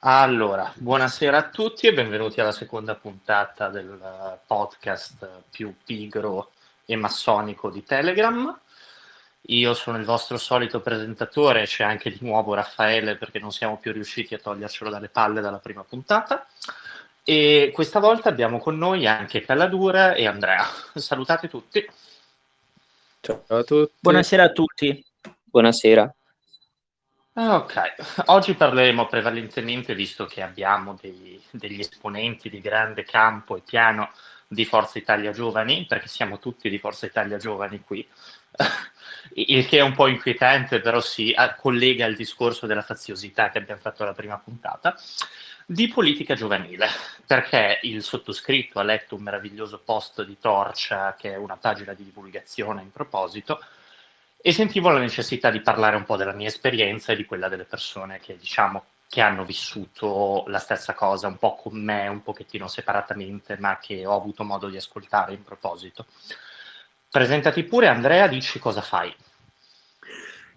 Allora, buonasera a tutti e benvenuti alla seconda puntata del podcast più pigro e massonico di Telegram. Io sono il vostro solito presentatore, c'è anche di nuovo Raffaele perché non siamo più riusciti a togliercelo dalle palle dalla prima puntata. E questa volta abbiamo con noi anche Caladura e Andrea. Salutate tutti. Ciao a tutti. Buonasera a tutti. Buonasera. Ok, oggi parleremo prevalentemente, visto che abbiamo dei, degli esponenti di grande campo e piano di Forza Italia Giovani, perché siamo tutti di Forza Italia Giovani qui, il che è un po' inquietante, però si collega al discorso della faziosità che abbiamo fatto alla prima puntata, di politica giovanile, perché il sottoscritto ha letto un meraviglioso post di Torcia, che è una pagina di divulgazione in proposito, e sentivo la necessità di parlare un po' della mia esperienza e di quella delle persone che diciamo che hanno vissuto la stessa cosa un po' con me, un pochettino separatamente, ma che ho avuto modo di ascoltare in proposito. Presentati pure Andrea, dici cosa fai.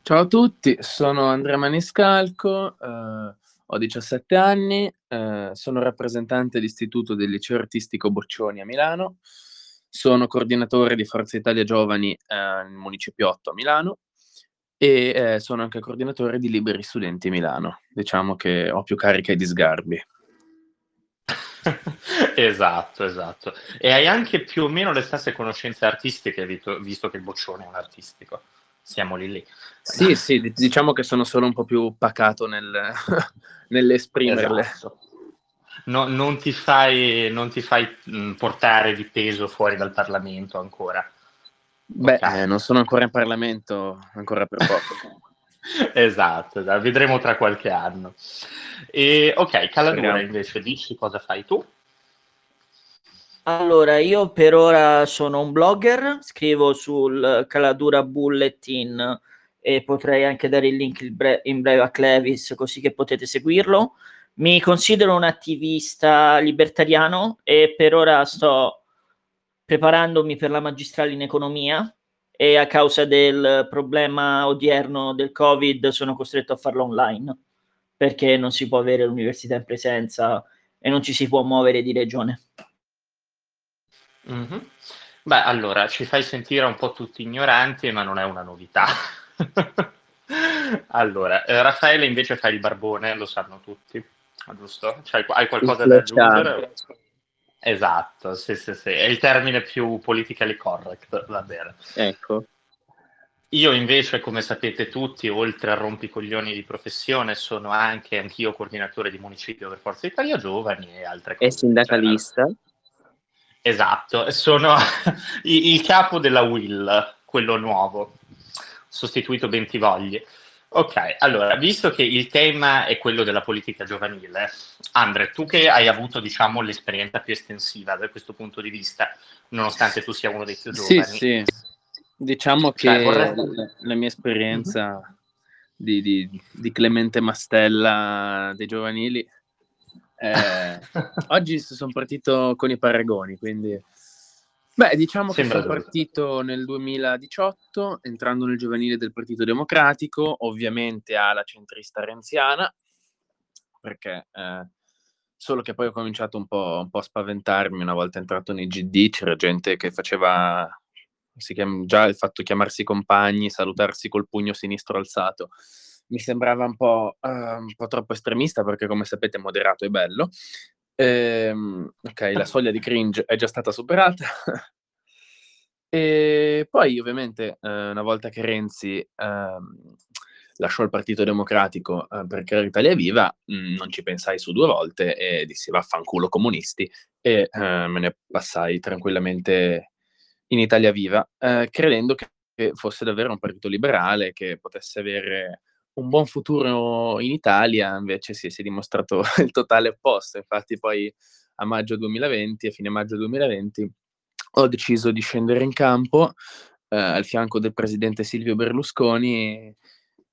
Ciao a tutti, sono Andrea Maniscalco, eh, ho 17 anni, eh, sono rappresentante dell'Istituto del Liceo Artistico Boccioni a Milano sono coordinatore di Forza Italia Giovani eh, nel Municipio 8 a Milano e eh, sono anche coordinatore di Liberi Studenti Milano. Diciamo che ho più carica di sgarbi. esatto, esatto. E hai anche più o meno le stesse conoscenze artistiche, visto che il boccione è un artistico. Siamo lì lì. Sì, sì, diciamo che sono solo un po' più pacato nel, nell'esprimerle. Esatto no, non ti fai, non ti fai mh, portare di peso fuori dal Parlamento ancora. Beh, okay. eh, non sono ancora in Parlamento, ancora per poco. esatto, esatto, vedremo tra qualche anno. E, ok, Caladura invece, dici cosa fai tu? Allora, io per ora sono un blogger, scrivo sul Caladura Bulletin e potrei anche dare il link in breve a Clevis così che potete seguirlo. Mi considero un attivista libertariano e per ora sto preparandomi per la magistrale in economia e a causa del problema odierno del Covid sono costretto a farlo online perché non si può avere l'università in presenza e non ci si può muovere di regione. Mm-hmm. Beh, allora ci fai sentire un po' tutti ignoranti, ma non è una novità. allora, eh, Raffaele invece fa il barbone, lo sanno tutti. Ah, giusto? Cioè, hai qualcosa da aggiungere? Esatto, sì, sì, sì, è il termine più politically correct, va bene. Ecco. Io invece, come sapete tutti, oltre a rompicoglioni di professione, sono anche anch'io coordinatore di municipio per Forza Italia Giovani e altre cose. E sindacalista. Esatto, sono il capo della Will, quello nuovo, sostituito Bentivogli. Ok, allora, visto che il tema è quello della politica giovanile, Andre, tu che hai avuto, diciamo, l'esperienza più estensiva da questo punto di vista, nonostante tu sia uno dei più giovani. Sì, sì. Diciamo cioè, che vorrei... la mia esperienza mm-hmm. di, di, di, Clemente Mastella dei giovanili, eh, oggi sono partito con i paragoni, quindi Beh, diciamo Sembra che sono partito nel 2018, entrando nel giovanile del Partito Democratico, ovviamente alla centrista renziana, perché eh, solo che poi ho cominciato un po', un po', a spaventarmi una volta entrato nei GD, c'era gente che faceva chiama, già il fatto di chiamarsi compagni, salutarsi col pugno sinistro alzato. Mi sembrava un po', uh, un po' troppo estremista perché, come sapete, moderato e bello. Ehm, ok, la soglia di cringe è già stata superata. e poi, ovviamente, eh, una volta che Renzi eh, lasciò il Partito Democratico eh, per creare Italia Viva, mh, mm, non ci pensai su due volte e dissi vaffanculo comunisti e eh, me ne passai tranquillamente in Italia Viva, eh, credendo che fosse davvero un partito liberale che potesse avere un buon futuro in Italia, invece sì, si è dimostrato il totale opposto. Infatti poi a maggio 2020, a fine maggio 2020, ho deciso di scendere in campo eh, al fianco del presidente Silvio Berlusconi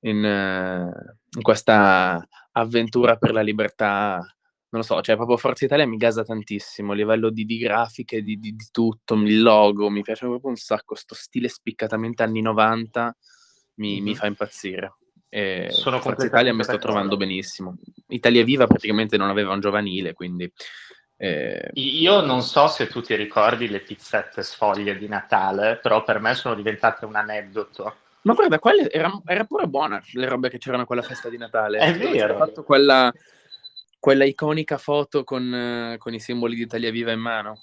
in, eh, in, questa avventura per la libertà. Non lo so, cioè proprio Forza Italia mi gasa tantissimo a livello di, di grafiche, di, di, di, tutto, il logo, mi piace proprio un sacco, sto stile spiccatamente anni 90 mi, mi fa impazzire. E Sono Forza Italia mi sto trovando benissimo. Italia Viva praticamente non aveva un giovanile, quindi... Eh... Io non so se tu ti ricordi le pizzette sfoglie di Natale, però per me sono diventate un aneddoto. Ma guarda, quelle era, era pure buona le robe che c'erano a quella festa di Natale. È vero. Ho fatto quella, quella iconica foto con, con i simboli di Italia Viva in mano.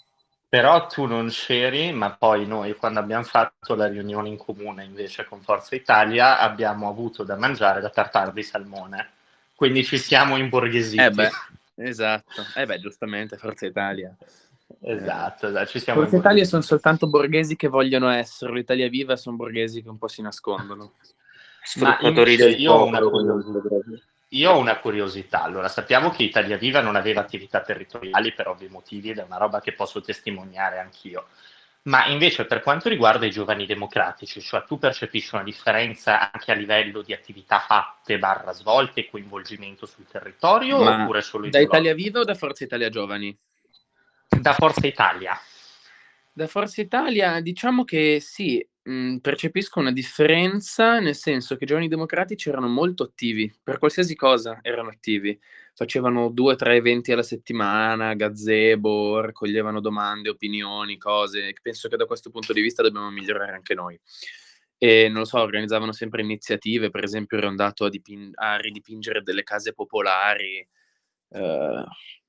Però tu non c'eri, ma poi noi quando abbiamo fatto la riunione in comune invece con Forza Italia abbiamo avuto da mangiare la tartare di salmone. Quindi ci siamo imborghesiti. Eh beh, esatto. Eh beh, giustamente, Forza Italia. Esatto, esatto. ci siamo Forza Italia sono soltanto borghesi che vogliono essere, l'Italia Viva sono borghesi che un po' si nascondono. Sfruttatori del io ho una. Io ho una curiosità, allora sappiamo che Italia Viva non aveva attività territoriali per ovvi motivi ed è una roba che posso testimoniare anch'io, ma invece per quanto riguarda i giovani democratici, cioè tu percepisci una differenza anche a livello di attività fatte, barra svolte e coinvolgimento sul territorio ma oppure solo Da Italia Viva o da Forza Italia Giovani? Da Forza Italia. Da Forza Italia diciamo che sì, mh, mhmm, percepisco una differenza, nel senso che i giovani democratici erano molto attivi, per qualsiasi cosa erano attivi. Facevano due, tre eventi alla settimana, gazebo, raccoglievano domande, opinioni, cose. Penso che da questo punto di vista dobbiamo migliorare anche noi. E non lo so, organizzavano sempre iniziative, per esempio ero andato a, dipin- a ridipingere delle case popolari. Uh,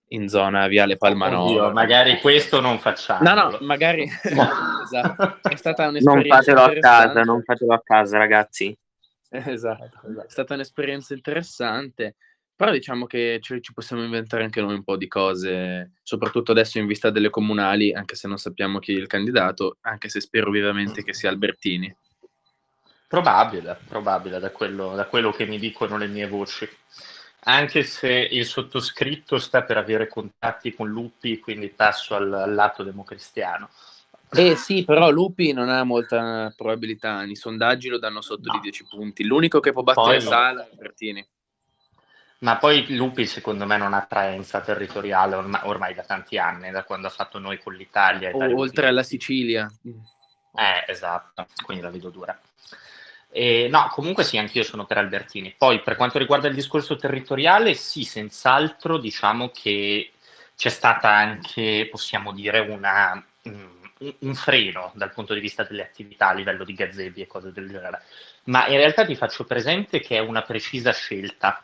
in zona Viale Palmanova. Oddio, magari questo non facciamo. No, no, magari esatto. È stata un'esperienza Non fatelo a casa, non fatelo a casa, ragazzi. Esatto, esatto. è stata un'esperienza interessante. Però diciamo che ci, ci, possiamo inventare anche noi un po' di cose, soprattutto adesso in vista delle comunali, anche se non sappiamo chi è il candidato, anche se spero vivamente che sia Albertini. Probabile, probabile, da quello, da quello che mi dicono le mie voci anche se il sottoscritto sta per avere contatti con Lupi, quindi passo al, al lato democristiano. Eh sì, però Lupi non ha molta probabilità, i sondaggi lo danno sotto no. di 10 punti. L'unico che può battere Sala è Bertini. Ma poi Lupi secondo me non ha traenza territoriale ormai, ormai, da tanti anni, da quando ha fatto noi con l'Italia. O, oltre alla Sicilia. Eh, esatto, quindi la vedo dura. Eh, no, comunque sì, anch'io sono per Albertini. Poi per quanto riguarda il discorso territoriale, sì, senz'altro diciamo che c'è stata anche, possiamo dire, una, un, un freno dal punto di vista delle attività a livello di gazebi e cose del genere. Ma in realtà ti faccio presente che è una precisa scelta,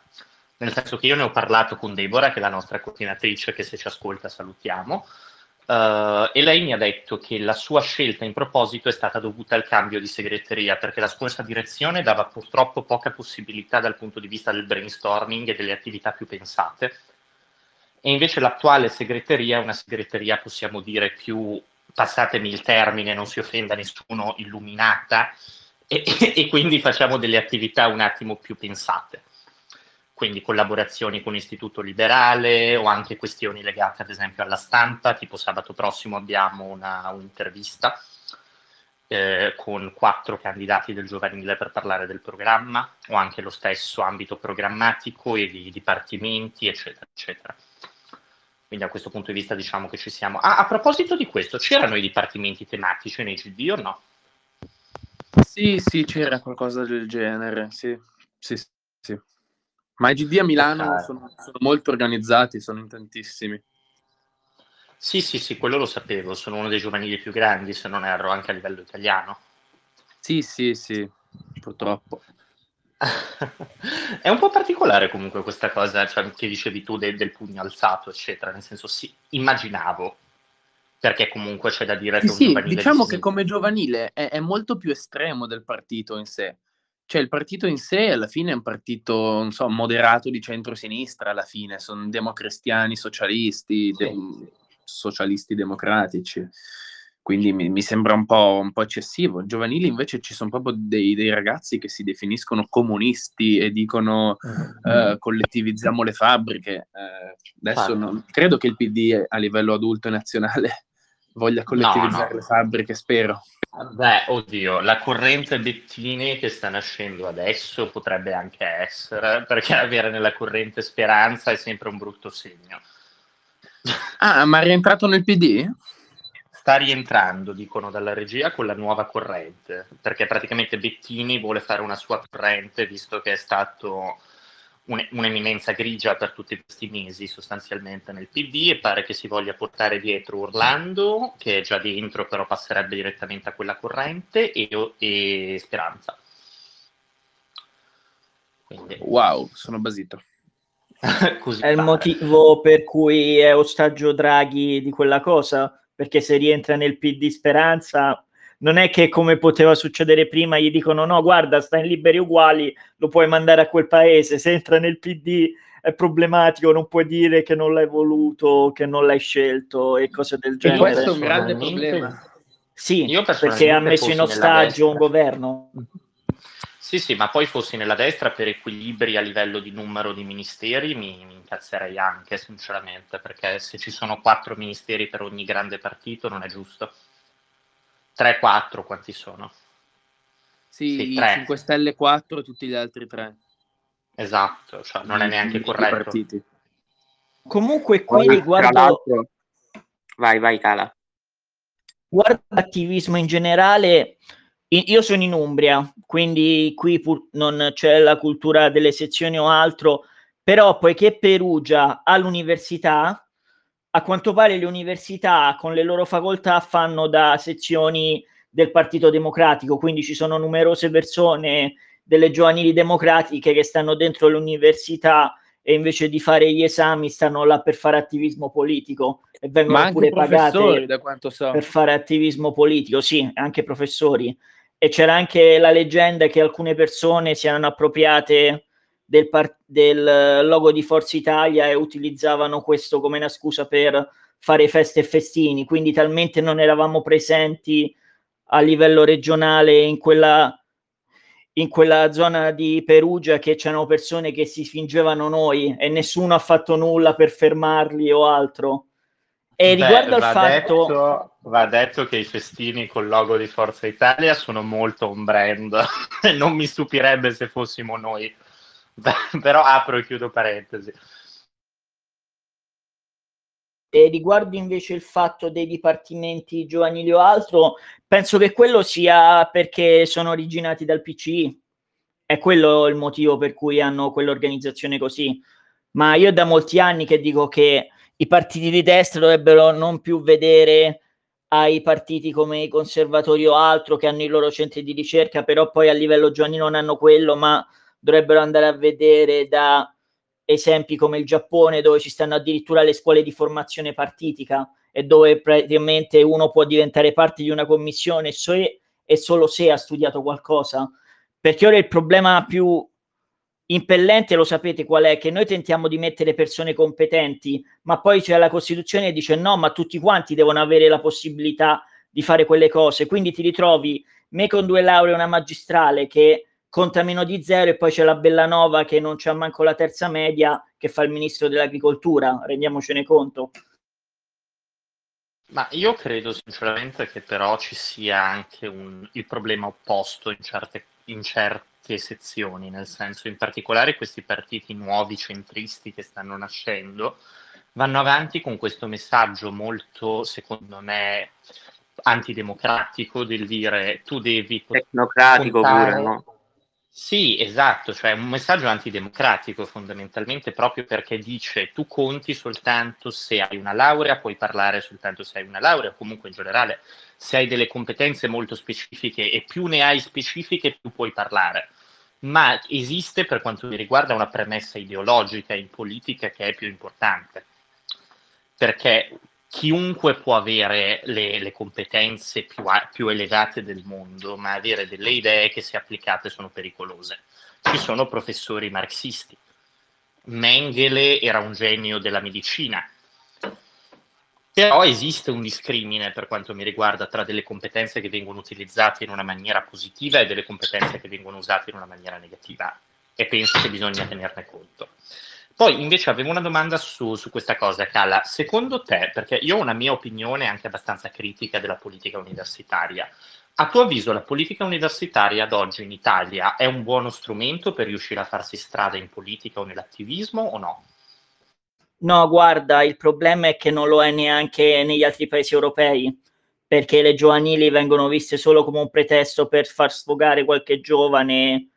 nel senso che io ne ho parlato con Deborah, che è la nostra coordinatrice, che se ci ascolta salutiamo, Uh, e lei mi ha detto che la sua scelta in proposito è stata dovuta al cambio di segreteria, perché la scorsa direzione dava purtroppo poca possibilità dal punto di vista del brainstorming e delle attività più pensate. E invece l'attuale segreteria è una segreteria, possiamo dire, più, passatemi il termine, non si offenda nessuno, illuminata, e, e quindi facciamo delle attività un attimo più pensate quindi collaborazioni con l'Istituto Liberale o anche questioni legate ad esempio alla stampa, tipo sabato prossimo abbiamo una, un'intervista eh, con quattro candidati del giovanile per parlare del programma o anche lo stesso ambito programmatico e di dipartimenti eccetera eccetera. Quindi a questo punto di vista diciamo che ci siamo. Ah, a proposito di questo, c'erano i dipartimenti tematici nei GD o no? Sì, sì, c'era qualcosa del genere, sì, sì, sì. Ma i GD a Milano sono, sono, molto organizzati, sono in tantissimi. Sì, sì, sì, quello lo sapevo, sono uno dei giovanili più grandi, se non erro, anche a livello italiano. Sì, sì, sì, purtroppo. È un po' particolare comunque questa cosa, cioè, che dicevi tu del, del pugno alzato, eccetera, nel senso sì, immaginavo, perché comunque c'è da dire sì, che sì. Diciamo che come giovanile è, è molto più estremo del partito in sé cioè il partito in sé alla fine è un partito, non so, moderato di centrosinistra alla fine, sono democristiani socialisti, de- socialisti democratici, quindi mi, mi sembra un po', un po', eccessivo. Giovanili invece ci sono proprio dei, dei, ragazzi che si definiscono comunisti e dicono uh, collettivizziamo le fabbriche. Uh, adesso non, credo che il PD a livello adulto e nazionale voglia collettivizzare no, no. le fabbriche, spero. Beh, oddio, la corrente Bettini che sta nascendo adesso potrebbe anche essere, perché avere nella corrente speranza è sempre un brutto segno. Ah, ma è rientrato nel PD? Sta rientrando, dicono dalla regia, con la nuova corrente, perché praticamente Bettini vuole fare una sua corrente, visto che è stato un, un'eminenza grigia per tutti questi mesi sostanzialmente nel PD e pare che si voglia portare dietro Orlando, che è già dentro però passerebbe direttamente a quella corrente, e, e Speranza. Quindi... Wow, sono basito. è il motivo per cui è ostaggio Draghi di quella cosa, perché se rientra nel PD Speranza non è che come poteva succedere prima gli dicono no guarda sta in liberi uguali lo puoi mandare a quel paese se entra nel PD è problematico non puoi dire che non l'hai voluto che non l'hai scelto e cose del genere. e questo è un grande problema. Sì perché ha messo in ostaggio un governo. Sì, sì, ma poi fossi nella destra per equilibri a livello di numero di ministeri mi, mi incazzerei anche, sinceramente, perché se ci sono quattro ministeri per ogni grande partito non è giusto. 3-4 quanti sono? Sì, sì 5 Stelle 4 e tutti gli altri 3. Esatto, cioè non è neanche corretto. Partiti. Comunque qui riguardo... Vai, vai, Cala. Guardo l'attivismo in generale, io sono in Umbria, quindi qui pur non c'è la cultura delle sezioni o altro, però poiché Perugia ha l'università, a quanto pare le università con le loro facoltà fanno da sezioni del Partito Democratico, quindi ci sono numerose persone delle giovanili democratiche che stanno dentro l'università e invece di fare gli esami stanno là per fare attivismo politico e vengono pure pagate so. per fare attivismo politico, sì, anche professori. E c'era anche la leggenda che alcune persone si erano appropriate del, par- del logo di Forza Italia e utilizzavano questo come una scusa per fare feste e festini, quindi talmente non eravamo presenti a livello regionale in quella, in quella zona di Perugia che c'erano persone che si fingevano noi e nessuno ha fatto nulla per fermarli o altro. E Beh, riguardo al fatto... Detto, va detto che i festini col logo di Forza Italia sono molto un brand non mi stupirebbe se fossimo noi. Però apro e chiudo parentesi. E riguardo invece il fatto dei dipartimenti giovanili o altro, penso che quello sia perché sono originati dal PCI. È quello il motivo per cui hanno quell'organizzazione così. Ma io da molti anni che dico che i partiti di destra dovrebbero non più vedere ai partiti come i conservatori o altro che hanno i loro centri di ricerca, però poi a livello giovanile non hanno quello, ma dovrebbero andare a vedere da esempi come il Giappone dove ci stanno addirittura le scuole di formazione partitica e dove praticamente uno può diventare parte di una commissione se e solo se ha studiato qualcosa. Perché ora il problema più impellente, lo sapete qual è, che noi tentiamo di mettere persone competenti, ma poi c'è la Costituzione che dice no, ma tutti quanti devono avere la possibilità di fare quelle cose. Quindi ti ritrovi me con due lauree e una magistrale che conta meno di zero e poi c'è la Bellanova che non c'ha manco la terza media che fa il ministro dell'agricoltura, rendiamocene conto. Ma io credo sinceramente che però ci sia anche un, il problema opposto in certe, in certe sezioni, nel senso in particolare questi partiti nuovi centristi che stanno nascendo vanno avanti con questo messaggio molto, secondo me, antidemocratico del dire tu devi... Tecnocratico pure, no? Sì, esatto, cioè un messaggio antidemocratico fondamentalmente proprio perché dice tu conti soltanto se hai una laurea, puoi parlare soltanto se hai una laurea, comunque in generale se hai delle competenze molto specifiche e più ne hai specifiche più puoi parlare. Ma esiste per quanto mi riguarda una premessa ideologica in politica che è più importante. Perché chiunque può avere le, le competenze più, più, elevate del mondo, ma avere delle idee che se applicate sono pericolose. Ci sono professori marxisti. Mengele era un genio della medicina, però esiste un discrimine per quanto mi riguarda tra delle competenze che vengono utilizzate in una maniera positiva e delle competenze che vengono usate in una maniera negativa e penso che bisogna tenerne conto. Poi invece avevo una domanda su, su, questa cosa, Calla. Secondo te, perché io ho una mia opinione anche abbastanza critica della politica universitaria, a tuo avviso la politica universitaria ad oggi in Italia è un buono strumento per riuscire a farsi strada in politica o nell'attivismo o no? No, guarda, il problema è che non lo è neanche negli altri paesi europei, perché le giovanili vengono viste solo come un pretesto per far sfogare qualche giovane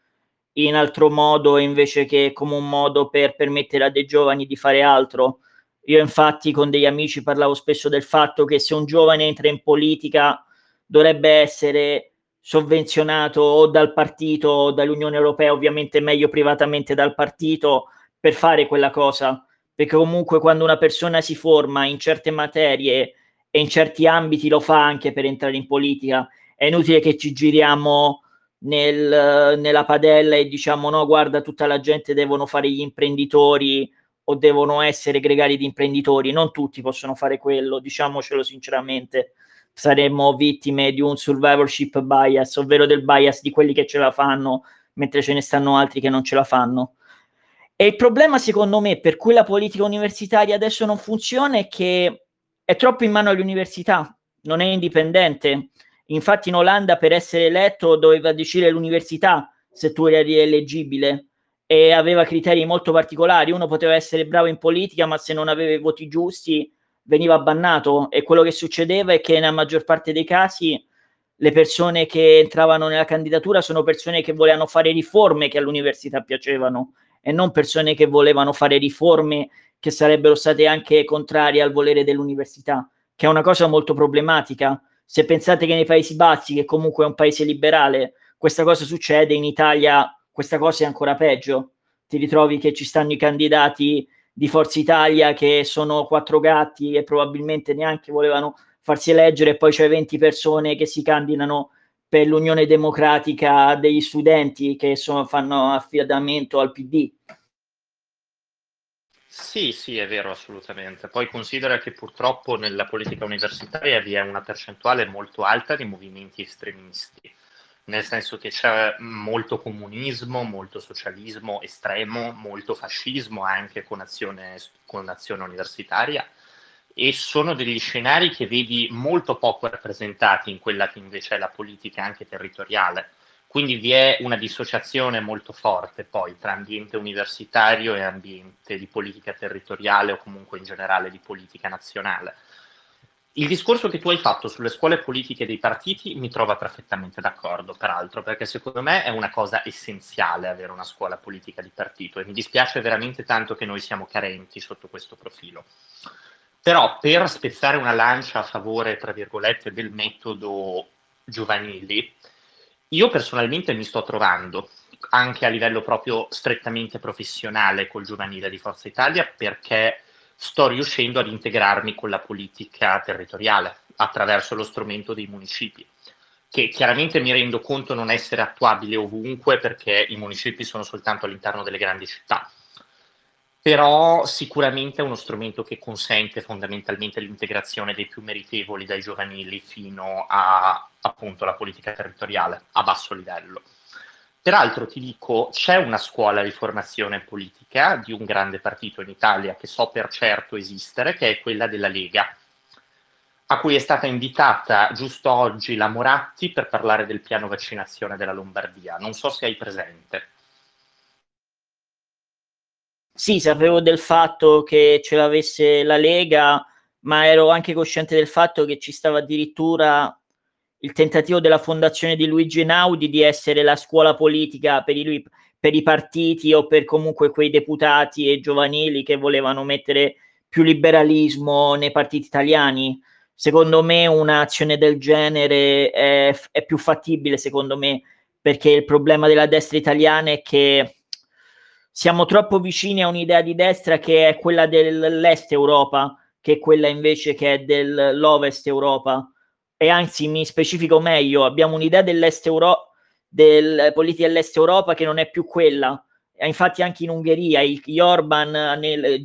in altro modo invece che come un modo per permettere a dei giovani di fare altro. Io infatti con degli amici parlavo spesso del fatto che se un giovane entra in politica dovrebbe essere sovvenzionato o dal partito o dall'Unione Europea, ovviamente meglio privatamente dal partito, per fare quella cosa, perché comunque quando una persona si forma in certe materie e in certi ambiti lo fa anche per entrare in politica, è inutile che ci giriamo nel, nella padella e diciamo no, guarda, tutta la gente devono fare gli imprenditori o devono essere gregari di imprenditori, non tutti possono fare quello, diciamocelo sinceramente, saremmo vittime di un survivorship bias, ovvero del bias di quelli che ce la fanno, mentre ce ne stanno altri che non ce la fanno. E il problema, secondo me, per cui la politica universitaria adesso non funziona è che è troppo in mano alle università, non è indipendente. Infatti in Olanda per essere eletto doveva decidere l'università se tu eri eleggibile e aveva criteri molto particolari. Uno poteva essere bravo in politica, ma se non aveva i voti giusti veniva bannato e quello che succedeva è che nella maggior parte dei casi le persone che entravano nella candidatura sono persone che volevano fare riforme che all'università piacevano e non persone che volevano fare riforme che sarebbero state anche contrarie al volere dell'università, che è una cosa molto problematica se pensate che nei Paesi Bassi, che comunque è un paese liberale, questa cosa succede, in Italia questa cosa è ancora peggio. Ti ritrovi che ci stanno i candidati di Forza Italia che sono quattro gatti e probabilmente neanche volevano farsi eleggere e poi c'è 20 persone che si candidano per l'Unione Democratica degli studenti che sono, fanno affidamento al PD. Sì, sì, è vero, assolutamente. Poi considera che purtroppo nella politica universitaria vi è una percentuale molto alta di movimenti estremisti, nel senso che c'è molto comunismo, molto socialismo estremo, molto fascismo anche con azione, con azione universitaria e sono degli scenari che vedi molto poco rappresentati in quella che invece è la politica anche territoriale quindi vi è una dissociazione molto forte poi tra ambiente universitario e ambiente di politica territoriale o comunque in generale di politica nazionale. Il discorso che tu hai fatto sulle scuole politiche dei partiti mi trova perfettamente d'accordo, peraltro, perché secondo me è una cosa essenziale avere una scuola politica di partito e mi dispiace veramente tanto che noi siamo carenti sotto questo profilo. Però per spezzare una lancia a favore, tra virgolette, del metodo giovanili, io personalmente mi sto trovando anche a livello proprio strettamente professionale col giovanile di Forza Italia perché sto riuscendo ad integrarmi con la politica territoriale attraverso lo strumento dei municipi, che chiaramente mi rendo conto non essere attuabile ovunque perché i municipi sono soltanto all'interno delle grandi città però sicuramente è uno strumento che consente fondamentalmente l'integrazione dei più meritevoli dai giovanili fino a appunto la politica territoriale a basso livello. Peraltro ti dico, c'è una scuola di formazione politica di un grande partito in Italia che so per certo esistere, che è quella della Lega, a cui è stata invitata giusto oggi la Moratti per parlare del piano vaccinazione della Lombardia. Non so se hai presente. Sì, sapevo del fatto che ce l'avesse la Lega, ma ero anche cosciente del fatto che ci stava addirittura il tentativo della fondazione di Luigi Einaudi di essere la scuola politica per i, per i partiti o per comunque quei deputati e giovanili che volevano mettere più liberalismo nei partiti italiani. Secondo me un'azione del genere è, è più fattibile, secondo me, perché il problema della destra italiana è che siamo troppo vicini a un'idea di destra che è quella dell'est Europa, che è quella invece che è dell'ovest Europa. E anzi, mi specifico meglio, abbiamo un'idea dell'est Europa, del politica dell'est Europa che non è più quella. Infatti anche in Ungheria gli Orban nel,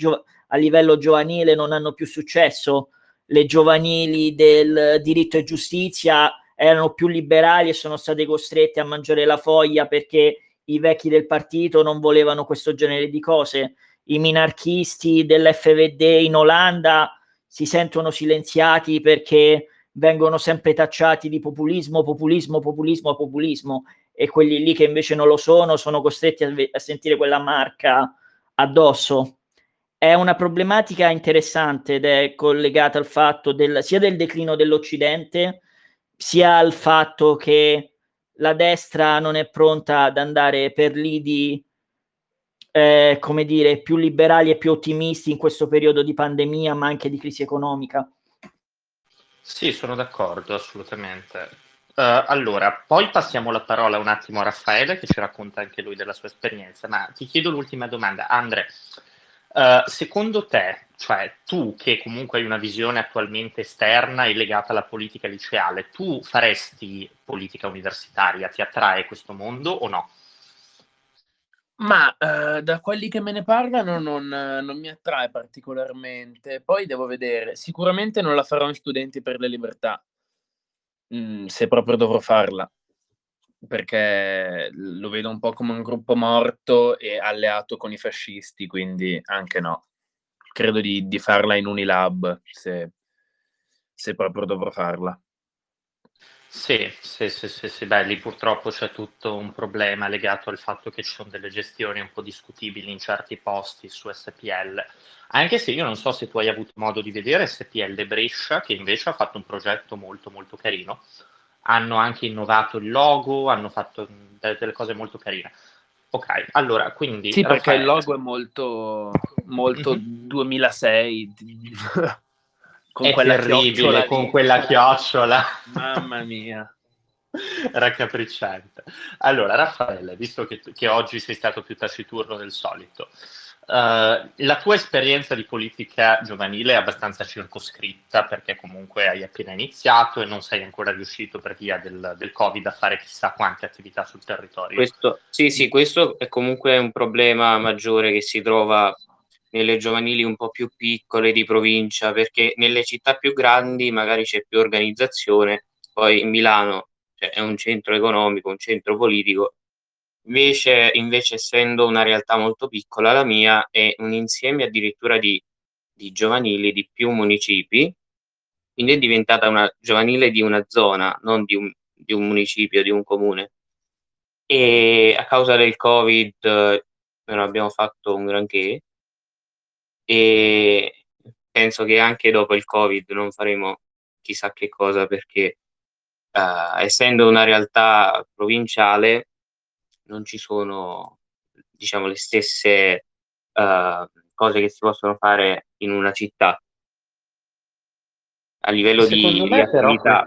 a livello giovanile non hanno più successo. Le giovanili del diritto e giustizia erano più liberali e sono state costrette a mangiare la foglia perché i vecchi del partito non volevano questo genere di cose, i minarchisti dell'FVD in Olanda si sentono silenziati perché vengono sempre tacciati di populismo, populismo, populismo, populismo e quelli lì che invece non lo sono sono costretti a, a sentire quella marca addosso. È una problematica interessante ed è collegata al fatto del, sia del declino dell'Occidente sia al fatto che la destra non è pronta ad andare per lidi, eh, come dire, più liberali e più ottimisti in questo periodo di pandemia, ma anche di crisi economica. Sì, sono d'accordo, assolutamente. Uh, allora, poi passiamo la parola un attimo a Raffaele che ci racconta anche lui della sua esperienza, ma ti chiedo l'ultima domanda. Andre, uh, secondo te, cioè tu che comunque hai una visione attualmente esterna e legata alla politica liceale, tu faresti politica universitaria? Ti attrae questo mondo o no? Ma uh, da quelli che me ne parlano non, non, mi attrae particolarmente. Poi devo vedere, sicuramente non la farò in Studenti per le Libertà, mm, se proprio dovrò farla, perché lo vedo un po' come un gruppo morto e alleato con i fascisti, quindi anche no. Credo di, di farla in Unilab, se, se proprio dovrò farla. Sì, sì, sì, sì, sì, beh, lì purtroppo c'è tutto un problema legato al fatto che ci sono delle gestioni un po' discutibili in certi posti su SPL, anche se io non so se tu hai avuto modo di vedere SPL Brescia, che invece ha fatto un progetto molto molto carino, hanno anche innovato il logo, hanno fatto delle cose molto carine. Ok, allora, quindi... Sì, perché il logo è molto, molto mm-hmm. 2006. con è quella terribile, con quella chiocciola. Mamma mia. Raccapricciante. Allora, Raffaele, visto che, che, oggi sei stato più taciturno del solito, la tua esperienza di politica giovanile è abbastanza circoscritta perché comunque hai appena iniziato e non sei ancora riuscito per via del, del Covid a fare chissà quante attività sul territorio. Questo, sì, sì, questo è comunque un problema maggiore che si trova nelle giovanili un po' più piccole di provincia, perché nelle città più grandi magari c'è più organizzazione, poi Milano cioè, è un centro economico, un centro politico, invece, invece essendo una realtà molto piccola la mia è un insieme addirittura di, di giovanili di più municipi, quindi è diventata una giovanile di una zona, non di un, di un municipio, di un comune. E a causa del Covid eh, non abbiamo fatto un granché, e penso che anche dopo il Covid non faremo chissà che cosa perché uh, essendo una realtà provinciale non ci sono diciamo le stesse uh, cose che si possono fare in una città a livello Secondo di, me, attività.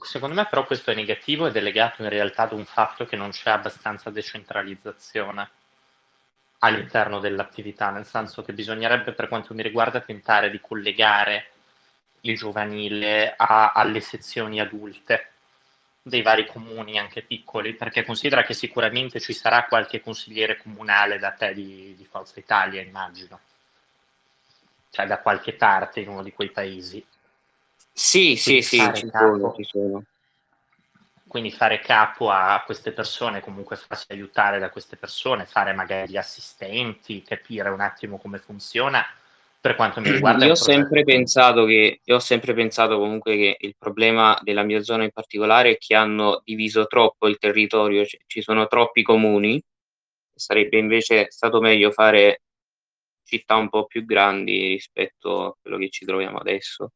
Secondo me però questo è negativo ed è legato in realtà ad un fatto che non c'è abbastanza decentralizzazione all'interno dell'attività, nel senso che bisognerebbe per quanto mi riguarda tentare di collegare il giovanile a, alle sezioni adulte dei vari comuni, anche piccoli, perché considera che sicuramente ci sarà qualche consigliere comunale da te di, di Forza Italia, immagino, cioè da qualche parte in uno di quei paesi. Sì, Quindi sì, sì, ci sono, ci sono quindi fare capo a queste persone, comunque farsi aiutare da queste persone, fare magari gli assistenti, capire un attimo come funziona. Per quanto mi riguarda, io ho sempre pensato che io ho sempre pensato comunque che il problema della mia zona in particolare è che hanno diviso troppo il territorio, c- ci sono troppi comuni. Sarebbe invece stato meglio fare città un po' più grandi rispetto a quello che ci troviamo adesso.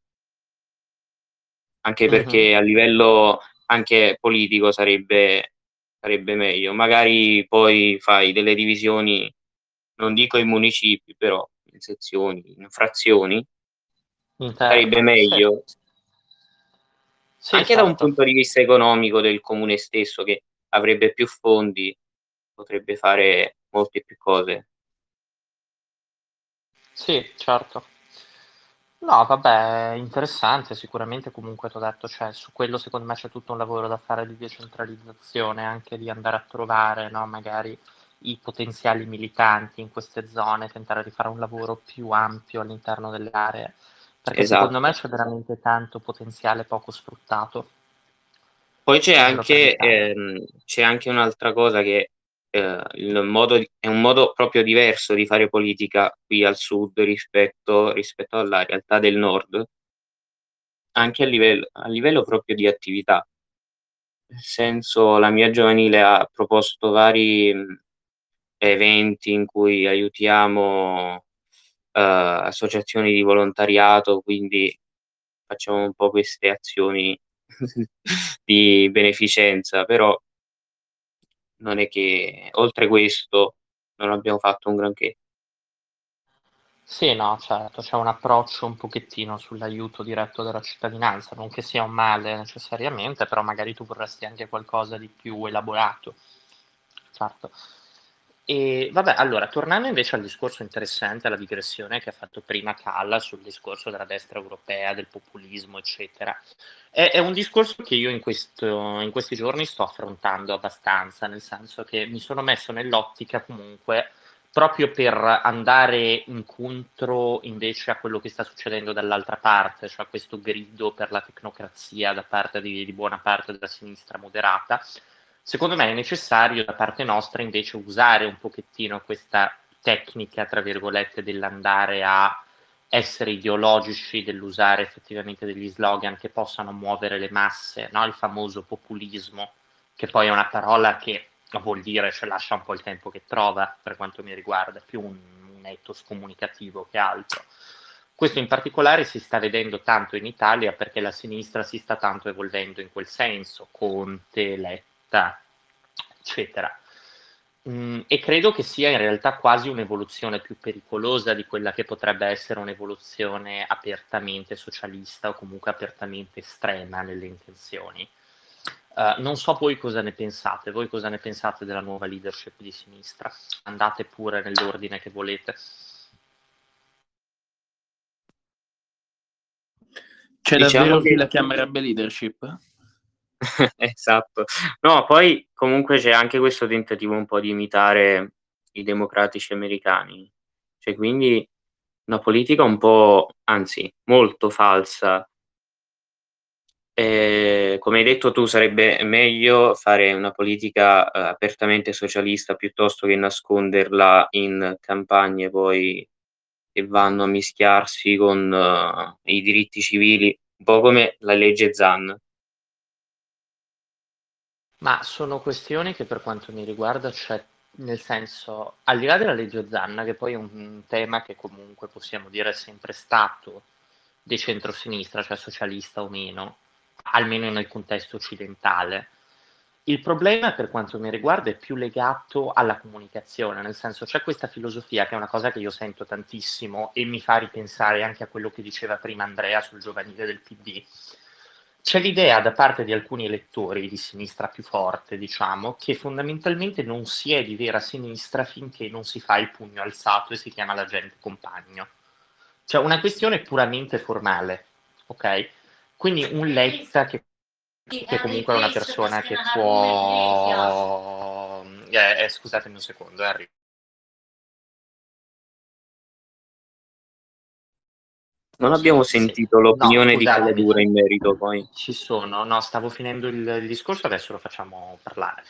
Anche perché uh-huh. a livello anche politico sarebbe, sarebbe meglio. Magari poi fai delle divisioni, non dico in municipi, però in sezioni, in frazioni, Interno, sarebbe meglio. Sì. Sì, anche esatto. da un esatto. punto di vista economico del comune stesso, che avrebbe più fondi, potrebbe fare molte più cose. Sì, certo. No, vabbè, interessante, sicuramente comunque ti ho detto, cioè, su quello secondo me c'è tutto un lavoro da fare di decentralizzazione, anche di andare a trovare, no, magari i potenziali militanti in queste zone, tentare di fare un lavoro più ampio all'interno delle aree, perché Esatto. secondo me c'è veramente tanto potenziale poco sfruttato. Poi c'è anche, ehm, c'è anche un'altra cosa che eh, il modo, è un modo proprio diverso di fare politica qui al sud rispetto, rispetto alla realtà del nord, anche a livello, a livello proprio di attività. Nel senso, la mia giovanile ha proposto vari eventi in cui aiutiamo uh, associazioni di volontariato, quindi facciamo un po' queste azioni di beneficenza, però non è che oltre questo non abbiamo fatto un granché. Sì, no, certo, c'è un approccio un pochettino sull'aiuto diretto della cittadinanza, non che sia un male necessariamente, però magari tu vorresti anche qualcosa di più elaborato. Certo. E vabbè, allora, tornando invece al discorso interessante, alla digressione che ha fatto prima Calla sul discorso della destra europea, del populismo, eccetera. È, è un discorso che io in, questo, in questi giorni sto affrontando abbastanza, nel senso che mi sono messo nell'ottica comunque proprio per andare incontro invece a quello che sta succedendo dall'altra parte, cioè questo grido per la tecnocrazia da parte di, di buona parte della sinistra moderata. Secondo me è necessario da parte nostra invece usare un pochettino questa tecnica, tra virgolette, dell'andare a essere ideologici, dell'usare effettivamente degli slogan che possano muovere le masse, no? il famoso populismo, che poi è una parola che vuol dire, cioè lascia un po' il tempo che trova, per quanto mi riguarda, più un, un ethos comunicativo che altro. Questo in particolare si sta vedendo tanto in Italia perché la sinistra si sta tanto evolvendo in quel senso, Conte, Letta, eccetera. Mm, e credo che sia in realtà quasi un'evoluzione più pericolosa di quella che potrebbe essere un'evoluzione apertamente socialista o comunque apertamente estrema nelle intenzioni. Uh, non so voi cosa ne pensate, voi cosa ne pensate della nuova leadership di sinistra? Andate pure nell'ordine che volete. C'è diciamo davvero che... chi la chiamerebbe leadership? esatto. No, poi comunque c'è anche questo tentativo un po' di imitare i democratici americani. Cioè, quindi una politica un po', anzi, molto falsa. Eh, come hai detto tu, sarebbe meglio fare una politica eh, apertamente socialista piuttosto che nasconderla in campagne poi che vanno a mischiarsi con uh, i diritti civili, un po' come la legge Zan. Ma sono questioni che per quanto mi riguarda, cioè, nel senso, al di là della legge Zanna, che poi è un tema che comunque possiamo dire è sempre stato di centrosinistra, cioè socialista o meno, almeno nel contesto occidentale. Il problema per quanto mi riguarda è più legato alla comunicazione, nel senso c'è questa filosofia che è una cosa che io sento tantissimo e mi fa ripensare anche a quello che diceva prima Andrea sul giovanile del PD, c'è l'idea da parte di alcuni elettori di sinistra più forte, diciamo, che fondamentalmente non si è di vera sinistra finché non si fa il pugno alzato e si chiama la gente compagno. Cioè una questione puramente formale, ok? Quindi un Letta che, che comunque è una persona che può... Eh, eh, scusatemi un secondo, eh, arrivo. Non abbiamo sentito sì. l'opinione no, di Caladura in merito poi. Ci sono, no, stavo finendo il, il, discorso, adesso lo facciamo parlare.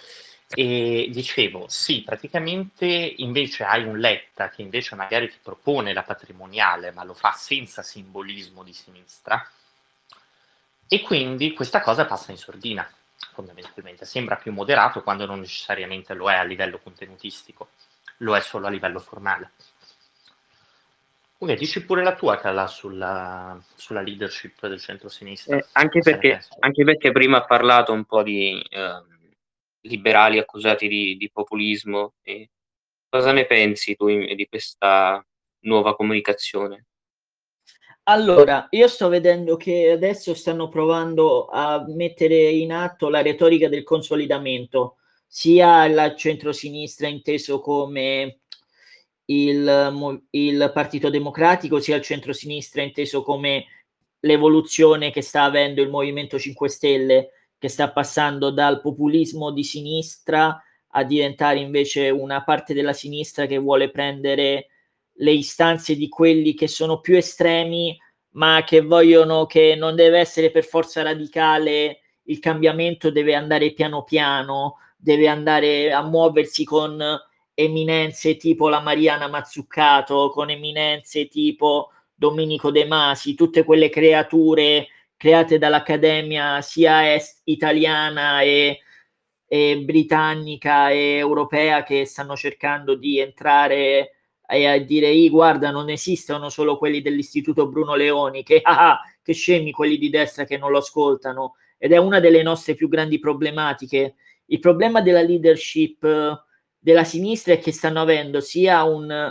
E dicevo, sì, praticamente invece hai un Letta che invece magari ti propone la patrimoniale, ma lo fa senza simbolismo di sinistra, e quindi questa cosa passa in sordina, fondamentalmente. Sembra più moderato quando non necessariamente lo è a livello contenutistico, lo è solo a livello formale. Ok, dici pure la tua, Cala, sulla, sulla leadership del centro-sinistra. Eh, anche, perché, anche, perché, prima ha parlato un po' di eh, liberali accusati di, di populismo. E cosa ne pensi tu in, di questa nuova comunicazione? Allora, io sto vedendo che adesso stanno provando a mettere in atto la retorica del consolidamento, sia la centro-sinistra inteso come il, il Partito Democratico sia il centro-sinistra inteso come l'evoluzione che sta avendo il Movimento 5 Stelle, che sta passando dal populismo di sinistra a diventare invece una parte della sinistra che vuole prendere le istanze di quelli che sono più estremi, ma che vogliono che non deve essere per forza radicale, il cambiamento deve andare piano piano, deve andare a muoversi con eminenze tipo la Mariana Mazzuccato, con eminenze tipo Domenico De Masi, tutte quelle creature create dall'Accademia sia est italiana e, e britannica e europea che stanno cercando di entrare e a dire guarda non esistono solo quelli dell'istituto Bruno Leoni che, ah, che scemi quelli di destra che non lo ascoltano ed è una delle nostre più grandi problematiche. Il problema della leadership della sinistra è che stanno avendo sia un,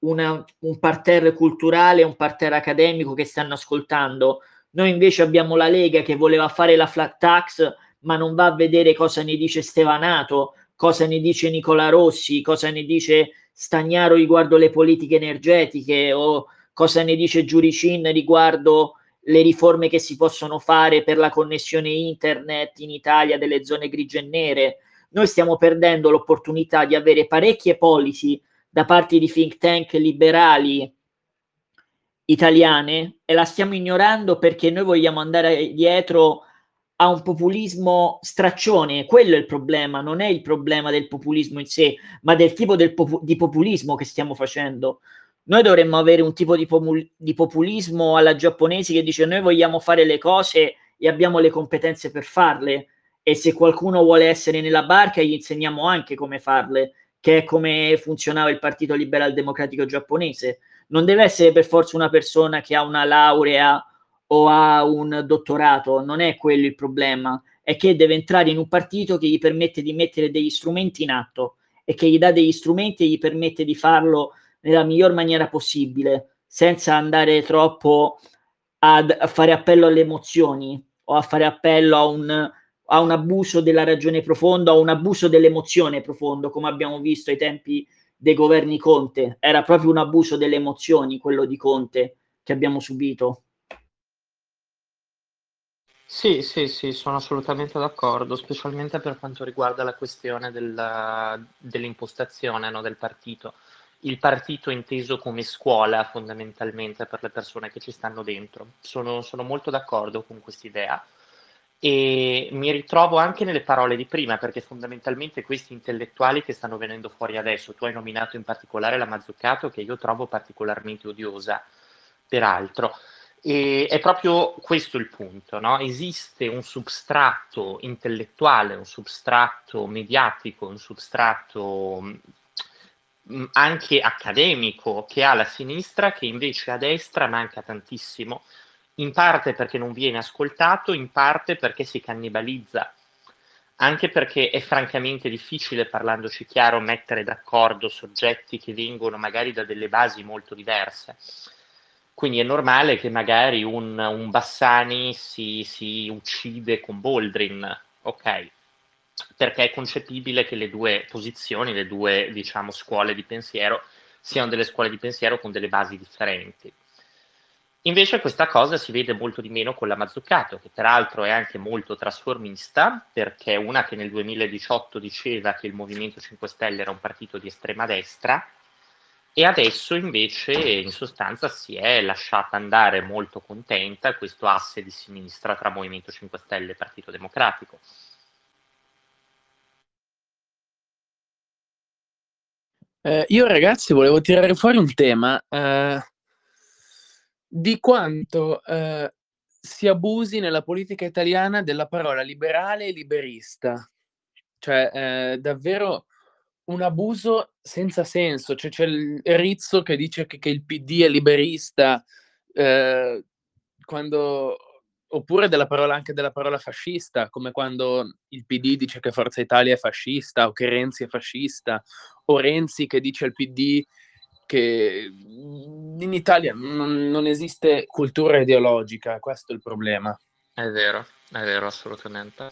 una, un parterre culturale, un parterre accademico che stanno ascoltando. Noi invece abbiamo la Lega che voleva fare la flat tax, ma non va a vedere cosa ne dice Stevanato, cosa ne dice Nicola Rossi, cosa ne dice Stagnaro riguardo le politiche energetiche o cosa ne dice Giuricin riguardo le riforme che si possono fare per la connessione internet in Italia delle zone grigie e nere. Noi stiamo perdendo l'opportunità di avere parecchie policy da parte di think tank liberali italiane e la stiamo ignorando perché noi vogliamo andare dietro a un populismo straccione, quello è il problema, non è il problema del populismo in sé, ma del tipo del popu- di populismo che stiamo facendo. Noi dovremmo avere un tipo di, popul- di populismo alla giapponese che dice noi vogliamo fare le cose e abbiamo le competenze per farle e se qualcuno vuole essere nella barca gli insegniamo anche come farle che è come funzionava il Partito Liberal Democratico giapponese. Non deve essere per forza una persona che ha una laurea o ha un dottorato, non è quello il problema, è che deve entrare in un partito che gli permette di mettere degli strumenti in atto e che gli dà degli strumenti e gli permette di farlo nella miglior maniera possibile, senza andare troppo ad, a fare appello alle emozioni o a fare appello a un a un abuso della ragione profonda, a un abuso dell'emozione profondo, come abbiamo visto ai tempi dei governi Conte. Era proprio un abuso delle emozioni, quello di Conte, che abbiamo subito. Sì, sì, sì, sono assolutamente d'accordo, specialmente per quanto riguarda la questione della, dell'impostazione no, del partito. Il partito inteso come scuola fondamentalmente per le persone che ci stanno dentro. Sono, sono molto d'accordo con quest'idea e mi ritrovo anche nelle parole di prima, perché fondamentalmente questi intellettuali che stanno venendo fuori adesso, tu hai nominato in particolare la Mazzucato, che io trovo particolarmente odiosa, peraltro, e è proprio questo il punto, no? Esiste un substrato intellettuale, un substrato mediatico, un substrato mm, anche accademico che ha la sinistra, che invece a destra manca tantissimo in parte perché non viene ascoltato, in parte perché si cannibalizza, anche perché è francamente difficile, parlandoci chiaro, mettere d'accordo soggetti che vengono magari da delle basi molto diverse. Quindi è normale che magari un, un Bassani si, si uccide con Boldrin, ok? Perché è concepibile che le due posizioni, le due diciamo, scuole di pensiero, siano delle scuole di pensiero con delle basi differenti. Invece questa cosa si vede molto di meno con la Mazzucato, che peraltro è anche molto trasformista, perché è una che nel 2018 diceva che il Movimento 5 Stelle era un partito di estrema destra, e adesso invece in sostanza si è lasciata andare molto contenta questo asse di sinistra tra Movimento 5 Stelle e Partito Democratico. Eh, io ragazzi volevo tirare fuori un tema. Eh, di quanto eh, si abusi nella politica italiana della parola liberale e liberista. Cioè, eh, davvero un abuso senza senso. Cioè, c'è il Rizzo che dice che, che il PD è liberista, eh, quando, oppure della parola, anche della parola fascista, come quando il PD dice che Forza Italia è fascista, o che Renzi è fascista, o Renzi che dice al PD che in Italia non, non, esiste cultura ideologica, questo è il problema. È vero, è vero, assolutamente.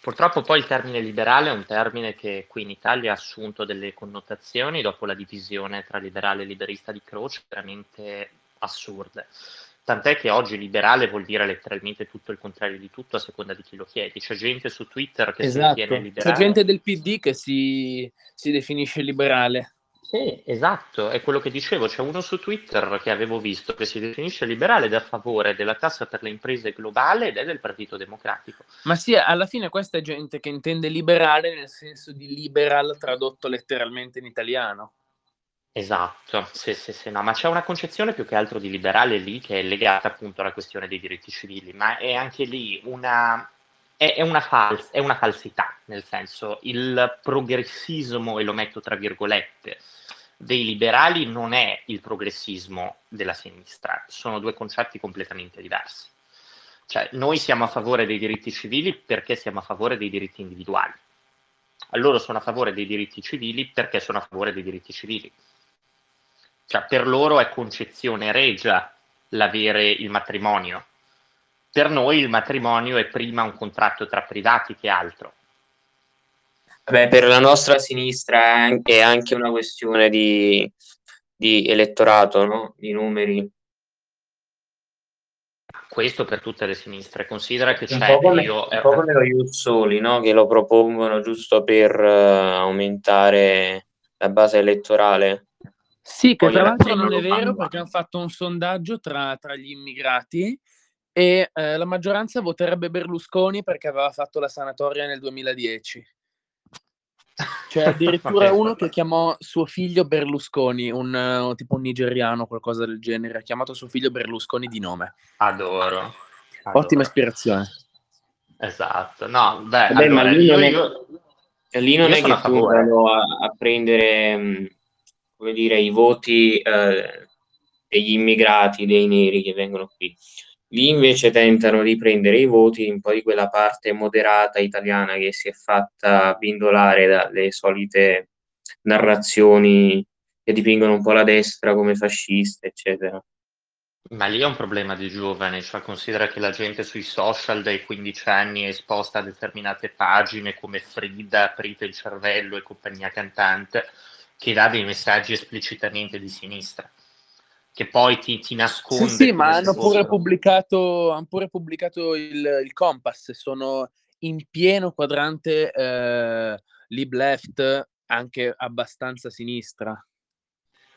Purtroppo poi il termine liberale è un termine che qui in Italia ha assunto delle connotazioni dopo la divisione tra liberale e liberista di Croce veramente assurde. Tant'è che oggi liberale vuol dire letteralmente tutto il contrario di tutto a seconda di chi lo chiedi. C'è gente su Twitter che esatto. si ritiene liberale. C'è gente del PD che si, si definisce liberale. Sì, esatto, è quello che dicevo. C'è uno su Twitter che avevo visto che si definisce liberale ed è a favore della tassa per le imprese globale ed è del Partito Democratico. Ma sì, alla fine questa è gente che intende liberale nel senso di liberal tradotto letteralmente in italiano. Esatto, sì, sì, sì, no, ma c'è una concezione più che altro di liberale lì che è legata appunto alla questione dei diritti civili, ma è anche lì una, è, una, fals- è una falsità, nel senso il progressismo, e lo metto tra virgolette, dei liberali non è il progressismo della sinistra, sono due concetti completamente diversi. Cioè, noi siamo a favore dei diritti civili perché siamo a favore dei diritti individuali. Loro sono a favore dei diritti civili perché sono a favore dei diritti civili. Cioè, per loro è concezione regia l'avere il matrimonio. Per noi il matrimonio è prima un contratto tra privati che altro. Beh, per la nostra sinistra è anche una questione di, di elettorato, no? di numeri. Questo per tutte le sinistre. Considera che un c'è... Come, io, un po' come lo Youth Soli, no? che lo propongono giusto per uh, aumentare la base elettorale. Sì, che Poi tra l'altro non è vero perché hanno fatto un sondaggio tra, tra gli immigrati e eh, la maggioranza voterebbe Berlusconi perché aveva fatto la sanatoria nel 2010. C'è addirittura uno che chiamò suo figlio Berlusconi, un, uh, tipo un nigeriano, qualcosa del genere, ha chiamato suo figlio Berlusconi di nome. Adoro. Adoro. Ottima ispirazione. Esatto, no, beh, Vabbè, allora, ma lì non io, è, lì non è che tu a, a prendere mm, come dire, i voti eh, degli immigrati, dei neri che vengono qui. Lì invece tentano di prendere i voti un po' di quella parte moderata italiana che si è fatta bindolare dalle solite narrazioni che dipingono un po' la destra come fascista, eccetera. Ma lì è un problema di giovani, cioè considera che la gente sui social dai 15 anni è esposta a determinate pagine come Frida, Aprite il cervello e compagnia cantante, che dà dei messaggi esplicitamente di sinistra, che poi ti, ti nasconde. Sì, sì ma hanno pure, pubblicato, hanno pure pubblicato il, il Compass, sono in pieno quadrante eh, lib left, anche abbastanza sinistra.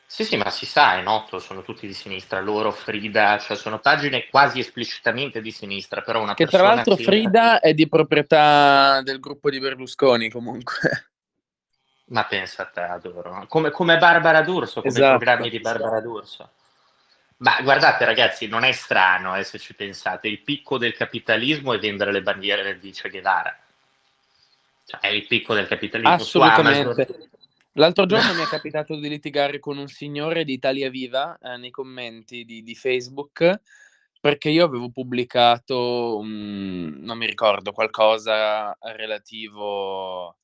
Sì, sì, ma si sa, è noto, sono tutti di sinistra, loro, Frida, cioè sono pagine quasi esplicitamente di sinistra, però una che tra l'altro che... Frida è di proprietà del gruppo di Berlusconi comunque. Ma pensa a te, adoro. Come, come Barbara D'Urso, come esatto, i programmi di Barbara D'Urso. Ma guardate ragazzi, non è strano eh, se ci pensate, il picco del capitalismo è vendere le bandiere di Che Guevara. Cioè, è il picco del capitalismo. Assolutamente. L'altro giorno mi è capitato di litigare con un signore di Italia Viva eh, nei commenti di, di, Facebook perché io avevo pubblicato, um, non mi ricordo, qualcosa relativo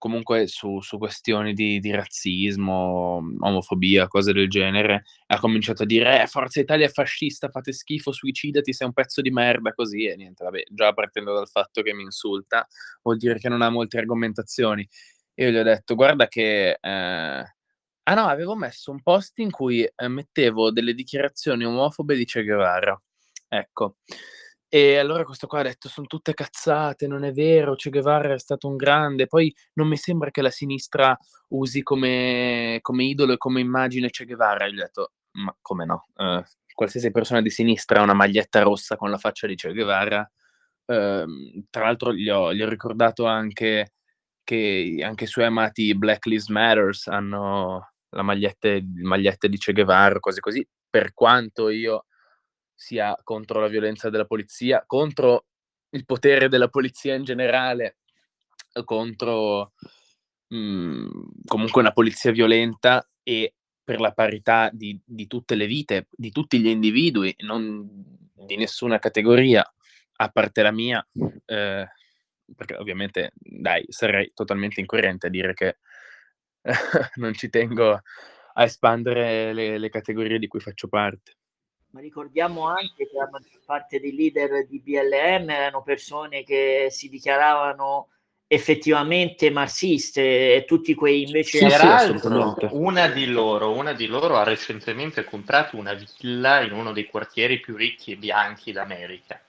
comunque su, su questioni di, di, razzismo, omofobia, cose del genere, ha cominciato a dire eh, Forza Italia è fascista, fate schifo, suicidati, sei un pezzo di merda, così e niente, vabbè, già partendo dal fatto che mi insulta, vuol dire che non ha molte argomentazioni. Io gli ho detto, guarda che... Eh... Ah no, avevo messo un post in cui eh, mettevo delle dichiarazioni omofobe di Che Guevara. Ecco. E allora questo qua ha detto: sono tutte cazzate, non è vero, Che Guevara è stato un grande. Poi non mi sembra che la sinistra usi come, come idolo e come immagine Che Guevara. E gli ho detto: ma come no? Uh, qualsiasi persona di sinistra ha una maglietta rossa con la faccia di Che Guevara. Uh, tra l'altro gli ho, gli ho, ricordato anche che anche i suoi amati Black Lives Matters hanno la maglietta, magliette di Che Guevara, cose così. Per quanto io sia contro la violenza della polizia, contro il potere della polizia in generale, contro mh, mhmm, comunque una polizia violenta e per la parità di, di, tutte le vite, di tutti gli individui, non di nessuna categoria, a parte la mia, eh, perché ovviamente, dai, sarei totalmente incoerente a dire che non ci tengo a espandere le, le categorie di cui faccio parte ma ricordiamo anche che la maggior parte dei leader di BLM erano persone che si dichiaravano effettivamente marxiste e tutti quei invece sì, peraltro una di loro una di loro ha recentemente comprato una villa in uno dei quartieri più ricchi e bianchi d'America.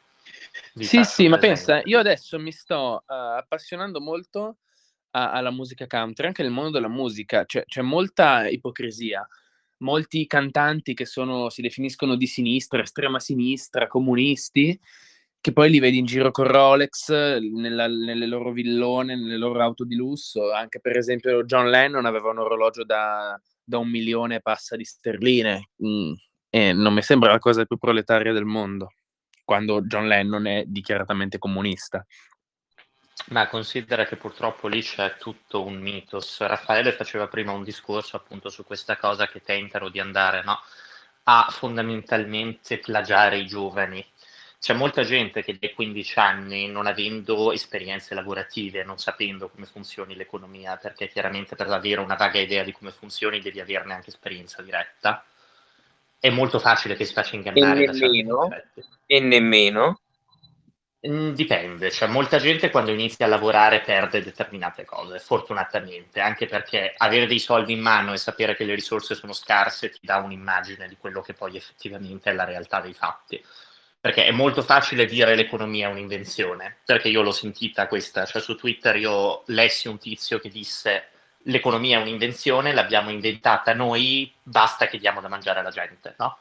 Di sì sì ma pensa io adesso mi sto uh, appassionando molto a, alla musica country anche nel mondo della musica cioè, c'è molta ipocrisia molti cantanti che sono, si definiscono di sinistra, estrema sinistra, comunisti, che poi li vedi in giro con Rolex, nella, nelle loro villone, nelle loro auto di lusso. Anche per esempio John Lennon aveva un orologio da, da un milione e passa di sterline. Mm. E non mi sembra la cosa più proletaria del mondo, quando John Lennon è dichiaratamente comunista. Ma considera che purtroppo lì c'è tutto un mitos. Raffaele faceva prima un discorso appunto su questa cosa che tentano di andare no? a fondamentalmente plagiare i giovani. c'è molta gente che dai 15 anni, non avendo esperienze lavorative, non sapendo come funzioni l'economia, perché chiaramente per avere una vaga idea di come funzioni devi averne anche esperienza diretta, è molto facile che si faccia ingannare. E nemmeno, e nemmeno Mm, dipende, cioè molta gente quando inizia a lavorare perde determinate cose, fortunatamente, anche perché avere dei soldi in mano e sapere che le risorse sono scarse ti dà un'immagine di quello che poi effettivamente è la realtà dei fatti. Perché è molto facile dire l'economia è un'invenzione, perché io l'ho sentita questa, cioè su Twitter io lessi un tizio che disse l'economia è un'invenzione, l'abbiamo inventata noi, basta che diamo da mangiare alla gente, no?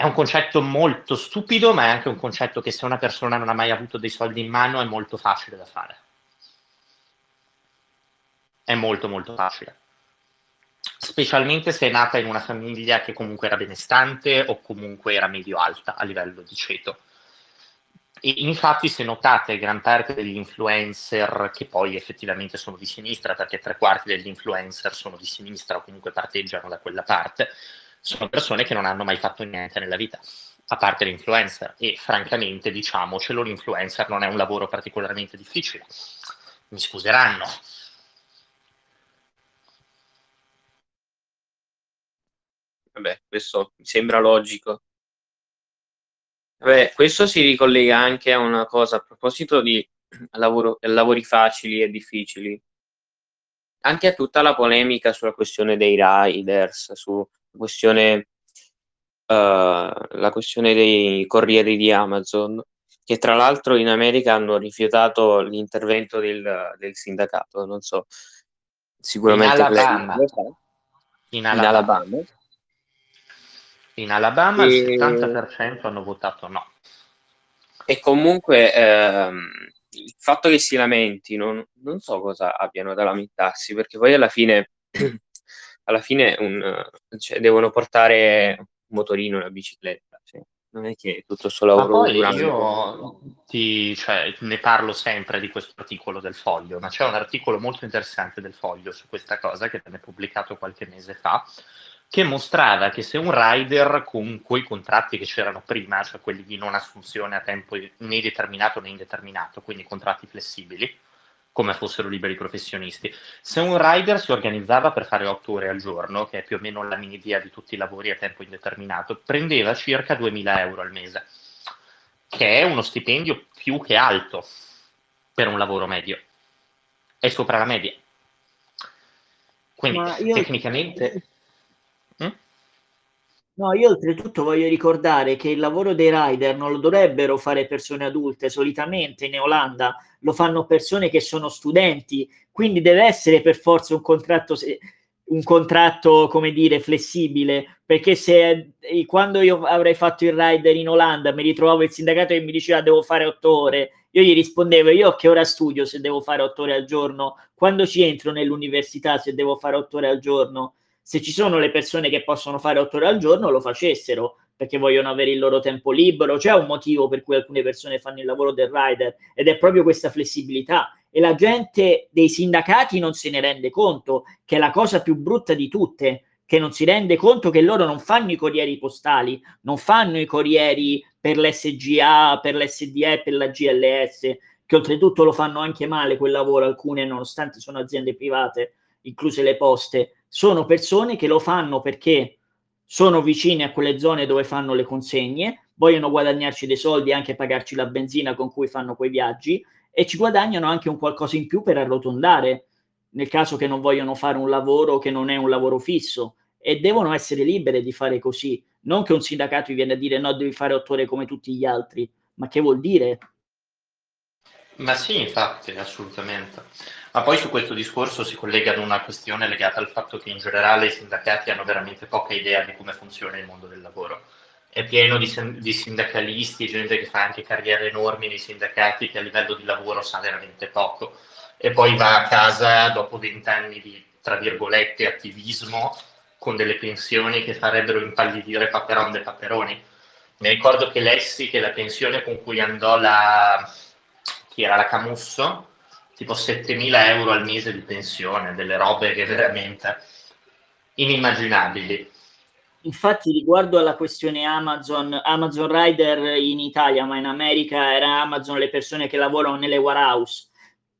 È un concetto molto stupido, ma è anche un concetto che se una persona non ha mai avuto dei soldi in mano è molto facile da fare. È molto molto facile. Specialmente se è nata in una famiglia che comunque era benestante o comunque era medio-alta a livello di ceto. E infatti, se notate, gran parte degli influencer, che poi effettivamente sono di sinistra, perché tre quarti degli influencer sono di sinistra o comunque parteggiano da quella parte, sono persone che non hanno mai fatto niente nella vita, a parte l'influencer. E francamente, diciamocelo, l'influencer non è un lavoro particolarmente difficile. Mi scuseranno. Vabbè, questo mi sembra logico. Vabbè, questo si ricollega anche a una cosa a proposito di lavoro, lavori facili e difficili. Anche a tutta la polemica sulla questione dei riders, su questione, uh, la questione dei corrieri di Amazon, che tra l'altro in America hanno rifiutato l'intervento del, del sindacato, non so, sicuramente in Alabama. In Alabama. In Alabama. In Alabama e... il 70% hanno votato no. E comunque ehm, il fatto che si lamenti, non, non so cosa abbiano da lamentarsi, perché poi alla fine alla fine un, cioè, devono portare un motorino, una bicicletta. Cioè, non è che tutto questo lavoro ma io ti, cioè, ne parlo sempre di questo articolo del Foglio, ma c'è un articolo molto interessante del Foglio su questa cosa che venne pubblicato qualche mese fa, che mostrava che se un rider con quei contratti che c'erano prima, cioè quelli di non assunzione a tempo né determinato né indeterminato, quindi contratti flessibili, come fossero liberi professionisti. Se un rider si organizzava per fare 8 ore al giorno, che è più o meno la media di tutti i lavori a tempo indeterminato, prendeva circa 2000 euro al mese, che è uno stipendio più che alto per un lavoro medio. È sopra la media. Quindi io... tecnicamente... No, io oltretutto voglio ricordare che il lavoro dei rider non lo dovrebbero fare persone adulte, solitamente in Olanda lo fanno persone che sono studenti, quindi deve essere per forza un contratto, un contratto come dire, flessibile, perché se quando io avrei fatto il rider in Olanda mi ritrovavo il sindacato che mi diceva devo fare otto ore, io gli rispondevo io che ora studio se devo fare otto ore al giorno, quando ci entro nell'università se devo fare otto ore al giorno se ci sono le persone che possono fare otto ore al giorno, lo facessero perché vogliono avere il loro tempo libero. C'è un motivo per cui alcune persone fanno il lavoro del rider ed è proprio questa flessibilità. E la gente dei sindacati non se ne rende conto, che è la cosa più brutta di tutte, che non si rende conto che loro non fanno i corrieri postali, non fanno i corrieri per l'SGA, per l'SDE, per la GLS, che oltretutto lo fanno anche male quel lavoro, alcune nonostante sono aziende private, incluse le poste sono persone che lo fanno perché sono vicine a quelle zone dove fanno le consegne, vogliono guadagnarci dei soldi e anche pagarci la benzina con cui fanno quei viaggi e ci guadagnano anche un qualcosa in più per arrotondare nel caso che non vogliono fare un lavoro che non è un lavoro fisso e devono essere libere di fare così. Non che un sindacato gli viene a dire no, devi fare otto ore come tutti gli altri, ma che vuol dire? Ma sì, infatti, assolutamente. Ma poi su questo discorso si collega ad una questione legata al fatto che in generale i sindacati hanno veramente poca idea di come funziona il mondo del lavoro. È pieno di, di sindacalisti, gente che fa anche carriere enormi nei sindacati che a livello di lavoro sa veramente poco e poi va a casa dopo vent'anni di, tra virgolette, attivismo con delle pensioni che farebbero impallidire Paperon dei Paperoni. Mi ricordo che lessi che la pensione con cui andò la, chi era la Camusso, tipo 7.000 euro al mese di pensione, delle robe che veramente inimmaginabili. infatti riguardo alla questione Amazon, Amazon Rider in Italia, ma in America era Amazon le persone che lavorano nelle warehouse.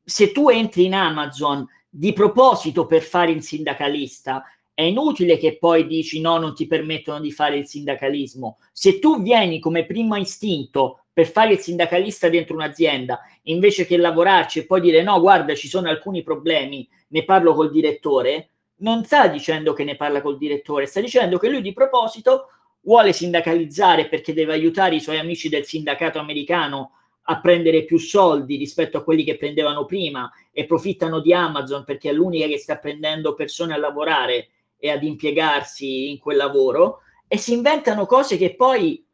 Se tu entri in Amazon di proposito per fare il sindacalista, è inutile che poi dici no, non ti permettono di fare il sindacalismo. Se tu vieni come primo istinto per fare il sindacalista dentro un'azienda, invece che lavorarci e poi dire no, guarda, ci sono alcuni problemi, ne parlo col direttore, non sta dicendo che ne parla col direttore, sta dicendo che lui di proposito vuole sindacalizzare perché deve aiutare i suoi amici del sindacato americano a prendere più soldi rispetto a quelli che prendevano prima e profittano di Amazon perché è l'unica che sta prendendo persone a lavorare e ad impiegarsi in quel lavoro e si inventano cose che poi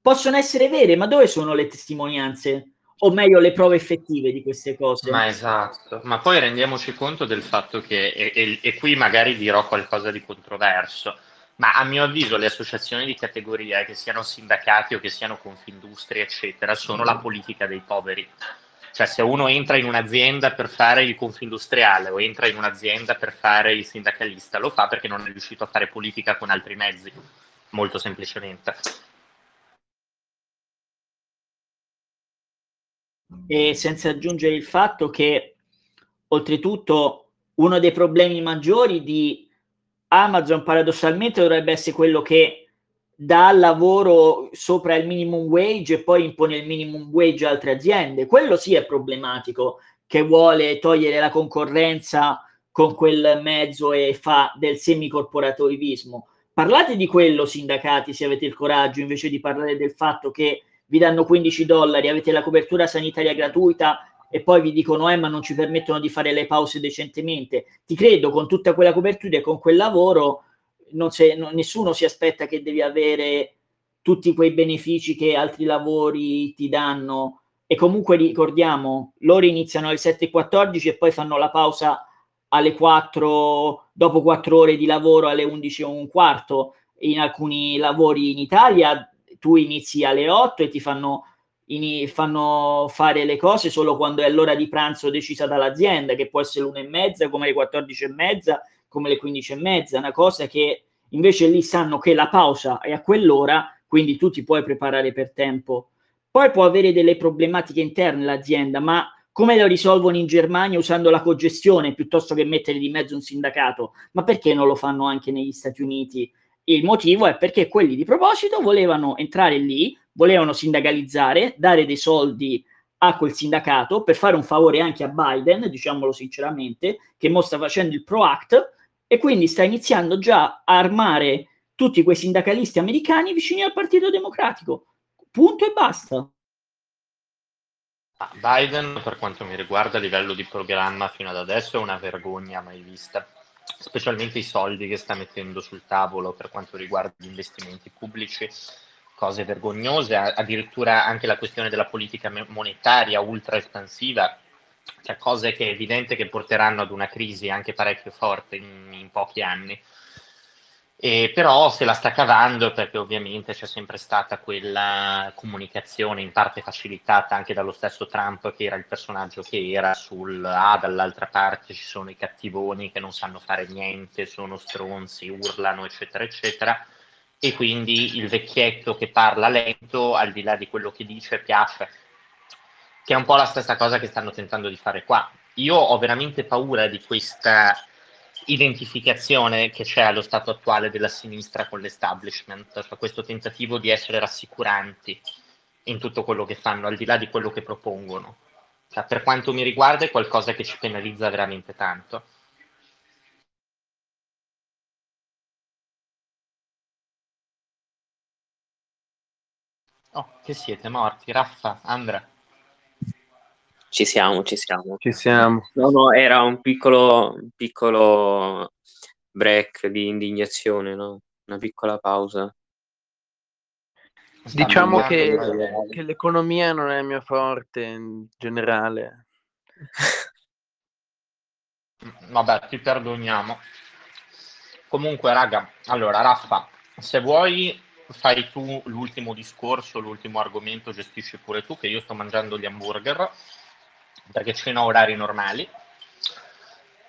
possono essere vere, ma dove sono le testimonianze? O meglio, le prove effettive di queste cose. Ma esatto, ma poi rendiamoci conto del fatto che, e, e, e qui magari dirò qualcosa di controverso, ma a mio avviso le associazioni di categoria, che siano sindacati o che siano confindustria, eccetera, sono la politica dei poveri. Cioè se uno entra in un'azienda per fare il confindustriale o entra in un'azienda per fare il sindacalista, lo fa perché non è riuscito a fare politica con altri mezzi, molto semplicemente. E senza aggiungere il fatto che oltretutto uno dei problemi maggiori di Amazon paradossalmente dovrebbe essere quello che dà lavoro sopra il minimum wage e poi impone il minimum wage a altre aziende. Quello sì è problematico, che vuole togliere la concorrenza con quel mezzo e fa del semicorporativismo. Parlate di quello, sindacati, se avete il coraggio, invece di parlare del fatto che vi danno 15 dollari, avete la copertura sanitaria gratuita e poi vi dicono eh ma non ci permettono di fare le pause decentemente. Ti credo, con tutta quella copertura e con quel lavoro non se, non, nessuno si aspetta che devi avere tutti quei benefici che altri lavori ti danno e comunque ricordiamo, loro iniziano alle 7.14 e poi fanno la pausa alle 4, dopo 4 ore di lavoro alle 11 o un quarto. In alcuni lavori in Italia tu inizi alle 8 e ti fanno in, fanno fare le cose solo quando è l'ora di pranzo decisa dall'azienda, che può essere l'una e mezza, come le 14 e mezza, come le 15 e mezza, una cosa che invece lì sanno che la pausa è a quell'ora, quindi tu ti puoi preparare per tempo. Poi può avere delle problematiche interne l'azienda, ma come lo risolvono in Germania usando la cogestione piuttosto che mettere di mezzo un sindacato? Ma perché non lo fanno anche negli Stati Uniti? Il motivo è perché quelli di proposito volevano entrare lì, volevano sindacalizzare, dare dei soldi a quel sindacato per fare un favore anche a Biden, diciamolo sinceramente, che mo sta facendo il Pro Act e quindi sta iniziando già a armare tutti quei sindacalisti americani vicini al Partito Democratico. Punto e basta. Biden, per quanto mi riguarda, a livello di programma fino ad adesso è una vergogna mai vista, specialmente i soldi che sta mettendo sul tavolo per quanto riguarda gli investimenti pubblici cose vergognose, addirittura anche la questione della politica monetaria ultra espansiva, cioè cose che è evidente che porteranno ad una crisi anche parecchio forte in, in pochi anni. E però se la sta cavando perché ovviamente c'è sempre stata quella comunicazione in parte facilitata anche dallo stesso Trump che era il personaggio che era sul ah dall'altra parte ci sono i cattivoni che non sanno fare niente, sono stronzi, urlano eccetera eccetera e quindi il vecchietto che parla lento, al di là di quello che dice, piace. Che è un po' la stessa cosa che stanno tentando di fare qua. Io ho veramente paura di questa identificazione che c'è allo stato attuale della sinistra con l'establishment, cioè questo tentativo di essere rassicuranti in tutto quello che fanno, al di là di quello che propongono. Cioè, per quanto mi riguarda è qualcosa che ci penalizza veramente tanto. Oh, che siete morti? Raffa, Andra? Ci siamo, ci siamo. Ci siamo. No, no, era un piccolo, piccolo break di indignazione, no? Una piccola pausa. Diciamo che, che, l'economia non è il mio forte in generale. Vabbè, ti perdoniamo. Comunque, raga, allora, Raffa, se vuoi fai tu l'ultimo discorso, l'ultimo argomento, gestisci pure tu, che io sto mangiando gli hamburger, perché cena orari normali.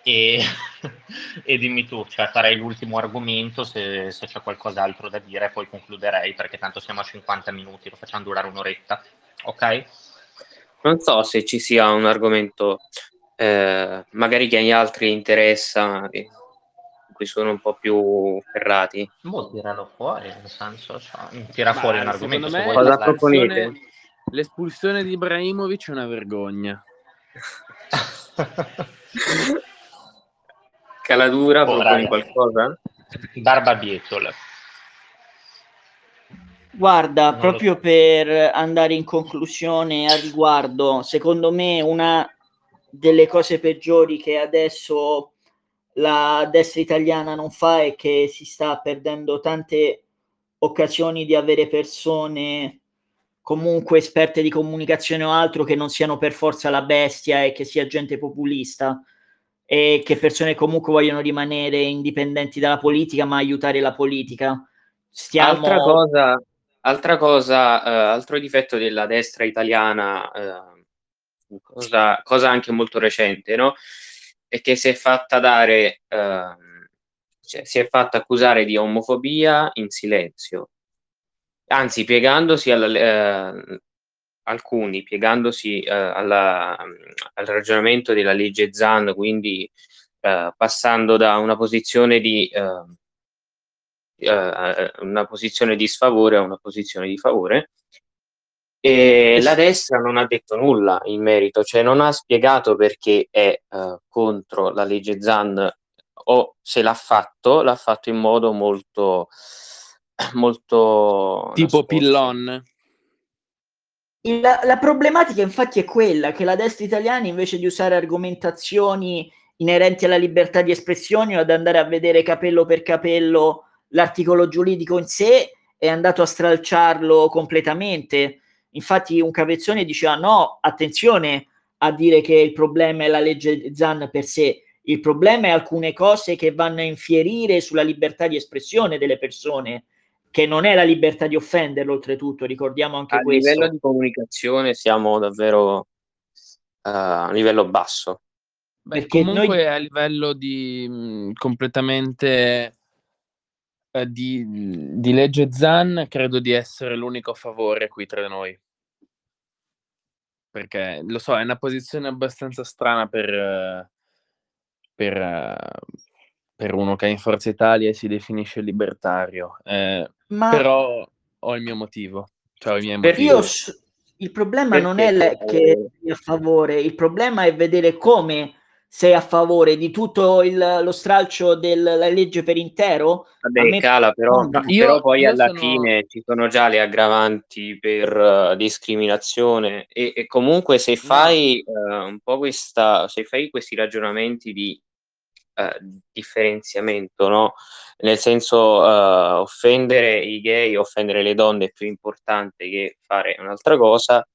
E, e, dimmi tu, cioè farei l'ultimo argomento se, se, c'è qualcos'altro da dire, poi concluderei perché tanto siamo a 50 minuti, lo facciamo durare un'oretta, ok? Non so se ci sia un argomento eh, magari che agli altri interessa, in cui sono un po' più ferrati. Boh, tiralo fuori, nel senso, cioè, tira Ma fuori un argomento. Me, cosa proponete? L'espulsione di Ibrahimovic è una vergogna. Caladura, proponi qualcosa? Barba. Guarda, non proprio lo... per andare in conclusione a riguardo, secondo me una delle cose peggiori che adesso la destra italiana non fa è che si sta perdendo tante occasioni di avere persone comunque esperte di comunicazione o altro che non siano per forza la bestia e che sia gente populista e che persone comunque vogliono rimanere indipendenti dalla politica ma aiutare la politica. Stiamo... Altra cosa, altra cosa eh, altro difetto della destra italiana, eh, cosa, cosa, anche molto recente, no? è che si è fatta dare, eh, cioè, si è fatta accusare di omofobia in silenzio anzi piegandosi alla, eh, alcuni piegandosi eh, alla, al ragionamento della legge Zan, quindi eh, passando da una posizione di eh, eh, una posizione di sfavore a una posizione di favore. E la destra non ha detto nulla in merito, cioè non ha spiegato perché è eh, contro la legge Zan o se l'ha fatto, l'ha fatto in modo molto molto tipo nascosto. Pillon. La, la, problematica infatti è quella che la destra italiana invece di usare argomentazioni inerenti alla libertà di espressione o ad andare a vedere capello per capello l'articolo giuridico in sé è andato a stralciarlo completamente. Infatti un capezzone diceva no, attenzione a dire che il problema è la legge Zan per sé, il problema è alcune cose che vanno a infierire sulla libertà di espressione delle persone che non è la libertà di offenderlo, oltretutto, ricordiamo anche a questo. A livello di comunicazione siamo davvero uh, a livello basso. Beh, Perché comunque noi... a livello di mh, mm, completamente uh, di, di, legge Zan, credo di essere l'unico a favore qui tra noi. Perché lo so, è una posizione abbastanza strana per, uh, per, per uno che è in Forza Italia e si definisce libertario. Eh, Ma... Però ho il mio motivo. Cioè, i miei motivi. Io, il problema Perché? non è le, che sei a favore, il problema è vedere come sei a favore di tutto il, lo stralcio della legge per intero. Vabbè, me... cala, però, no, io, però poi alla sono... fine ci sono già le aggravanti per uh, discriminazione e, e, comunque se fai no. uh, un po' questa, se fai questi ragionamenti di eh, differenziamento, no? Nel senso, uh, offendere i gay, offendere le donne è più importante che fare un'altra cosa.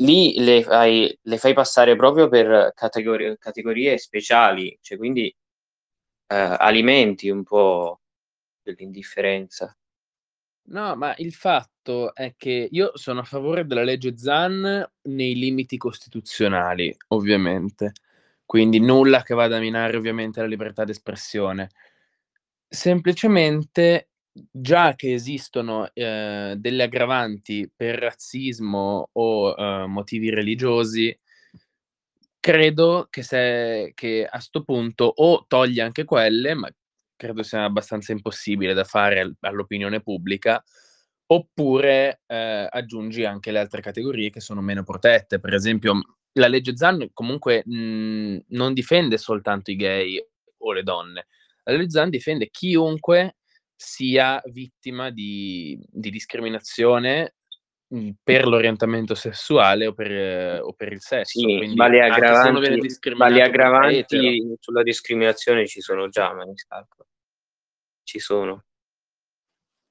Lì le fai, le fai passare proprio per categorie, categorie speciali, cioè quindi uh, alimenti un po' dell'indifferenza. No, ma il fatto è che io sono a favore della legge Zan nei limiti costituzionali, ovviamente quindi nulla che vada a minare ovviamente la libertà d'espressione. Semplicemente, già che esistono eh, delle aggravanti per razzismo o eh, motivi religiosi, credo che, se, che a questo punto o toglie anche quelle, ma credo sia abbastanza impossibile da fare all'opinione pubblica, oppure eh, aggiungi anche le altre categorie che sono meno protette. Per esempio, la legge Zan comunque mh, mhmm, non difende soltanto i gay o le donne, la legge Zan difende chiunque sia vittima di, di discriminazione mhmm, per l'orientamento sessuale o per, o per il sesso. Sì, Quindi, ma le aggravanti, ma le aggravanti sulla discriminazione ci sono già, maniscalco. Ci sono.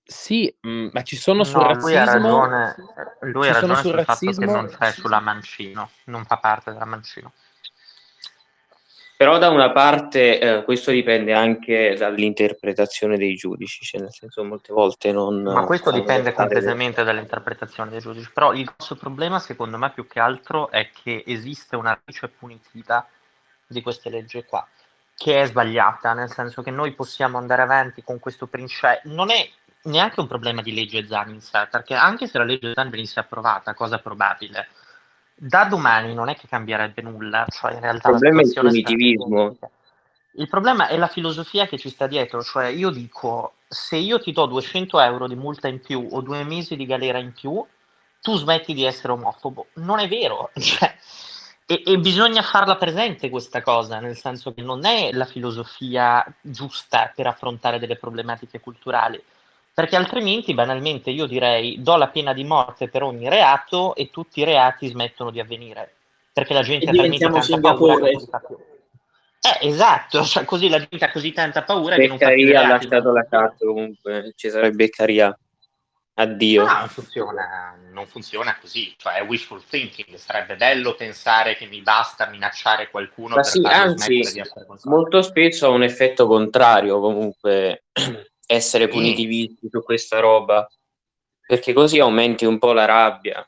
Sì, mhmm, ma ci sono sul No, lui ha ragione, lui ha ragione sul fatto che non c'è sulla Mancino, non fa parte della Mancino. Però da una parte eh, questo dipende anche dall'interpretazione dei giudici, cioè nel senso molte volte non... Ma questo dipende completamente dall'interpretazione dei giudici, però il grosso problema secondo me più che altro è che esiste una radice punitiva di queste leggi qua che è sbagliata, nel senso che noi possiamo andare avanti con questo principio. Non è neanche un problema di legge Zan in sé, perché anche se la legge Zan venisse approvata, cosa probabile, da domani non è che cambierebbe nulla, cioè in realtà il problema è il punitivismo. Il problema è la filosofia che ci sta dietro, cioè io dico, se io ti do 200 euro di multa in più o due mesi di galera in più, tu smetti di essere omofobo. Non è vero, cioè, e, e, bisogna farla presente questa cosa, nel senso che non è la filosofia giusta per affrontare delle problematiche culturali, perché altrimenti banalmente io direi do la pena di morte per ogni reato e tutti i reati smettono di avvenire, perché la gente e diventiamo Singapore. Eh, esatto, cioè, così la gente ha così tanta paura Beccaria che non fa ha lasciato la cazzo comunque, Cesare Beccaria. Addio. No, non funziona, non funziona così, cioè è wishful thinking, sarebbe bello pensare che mi basta minacciare qualcuno Ma per sì, anzi, molto spesso ha un effetto contrario comunque essere punitivisti su questa roba, perché così aumenti un po' la rabbia.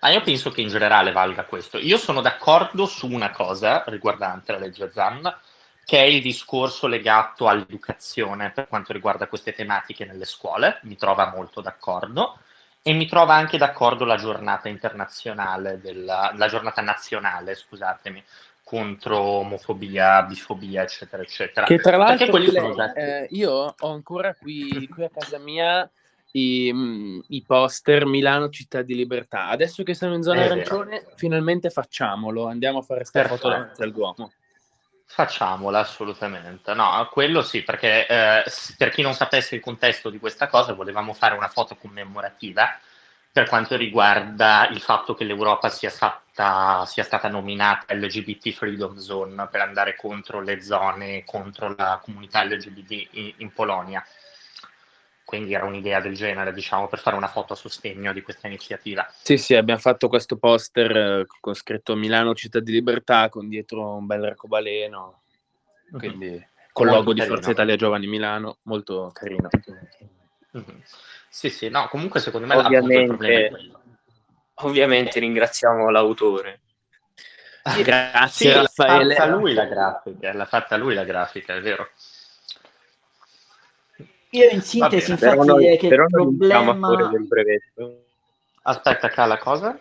Ah, io penso che in generale valga questo. Io sono d'accordo su una cosa riguardante la legge ZAN, che è il discorso legato all'educazione per quanto riguarda queste tematiche nelle scuole, mi trova molto d'accordo e mi trova anche d'accordo la giornata internazionale, della, la giornata nazionale, scusatemi, contro omofobia, bifobia, eccetera, eccetera. Che tra l'altro le, eh, io ho ancora qui, qui a casa mia i, mm, i, poster Milano Città di Libertà. Adesso che siamo in zona È arancione, vero. finalmente facciamolo, andiamo a fare questa foto davanti al Duomo. Facciamola assolutamente, no, quello sì, perché eh, per chi non sapesse il contesto di questa cosa, volevamo fare una foto commemorativa per quanto riguarda il fatto che l'Europa sia stata, sia stata nominata LGBT Freedom Zone per andare contro le zone, contro la comunità LGBT in, in Polonia. Quindi era un'idea del genere, diciamo, per fare una foto a sostegno di questa iniziativa. Sì, sì, abbiamo fatto questo poster eh, con scritto Milano Città di Libertà, con dietro un bel arcobaleno, mhm. quindi mm-hmm. con il logo di Forza Italia Giovani Milano, molto carino. Mm-hmm. Sì, sì, no, comunque secondo me ovviamente, ovviamente ringraziamo l'autore. Grazie sì, Raffaele. L'ha fatta lui la grafica, l'ha fatta lui la grafica, è vero. Io in sintesi bene, infatti noi, direi che il problema... Del brevetto. Aspetta, Cala, cosa?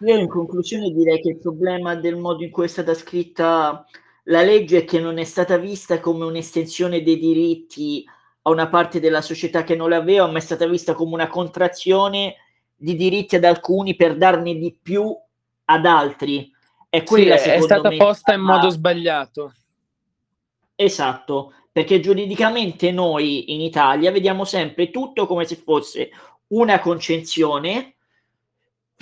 Io in conclusione direi che il problema del modo in cui è stata scritta la legge è che non è stata vista come un'estensione dei diritti a una parte della società che non l'aveva, ma è stata vista come una contrazione di diritti ad alcuni per darne di più ad altri. È, quella, sì, è stata me, posta in modo sbagliato. Esatto, perché giuridicamente noi in Italia vediamo sempre tutto come se fosse una concezione,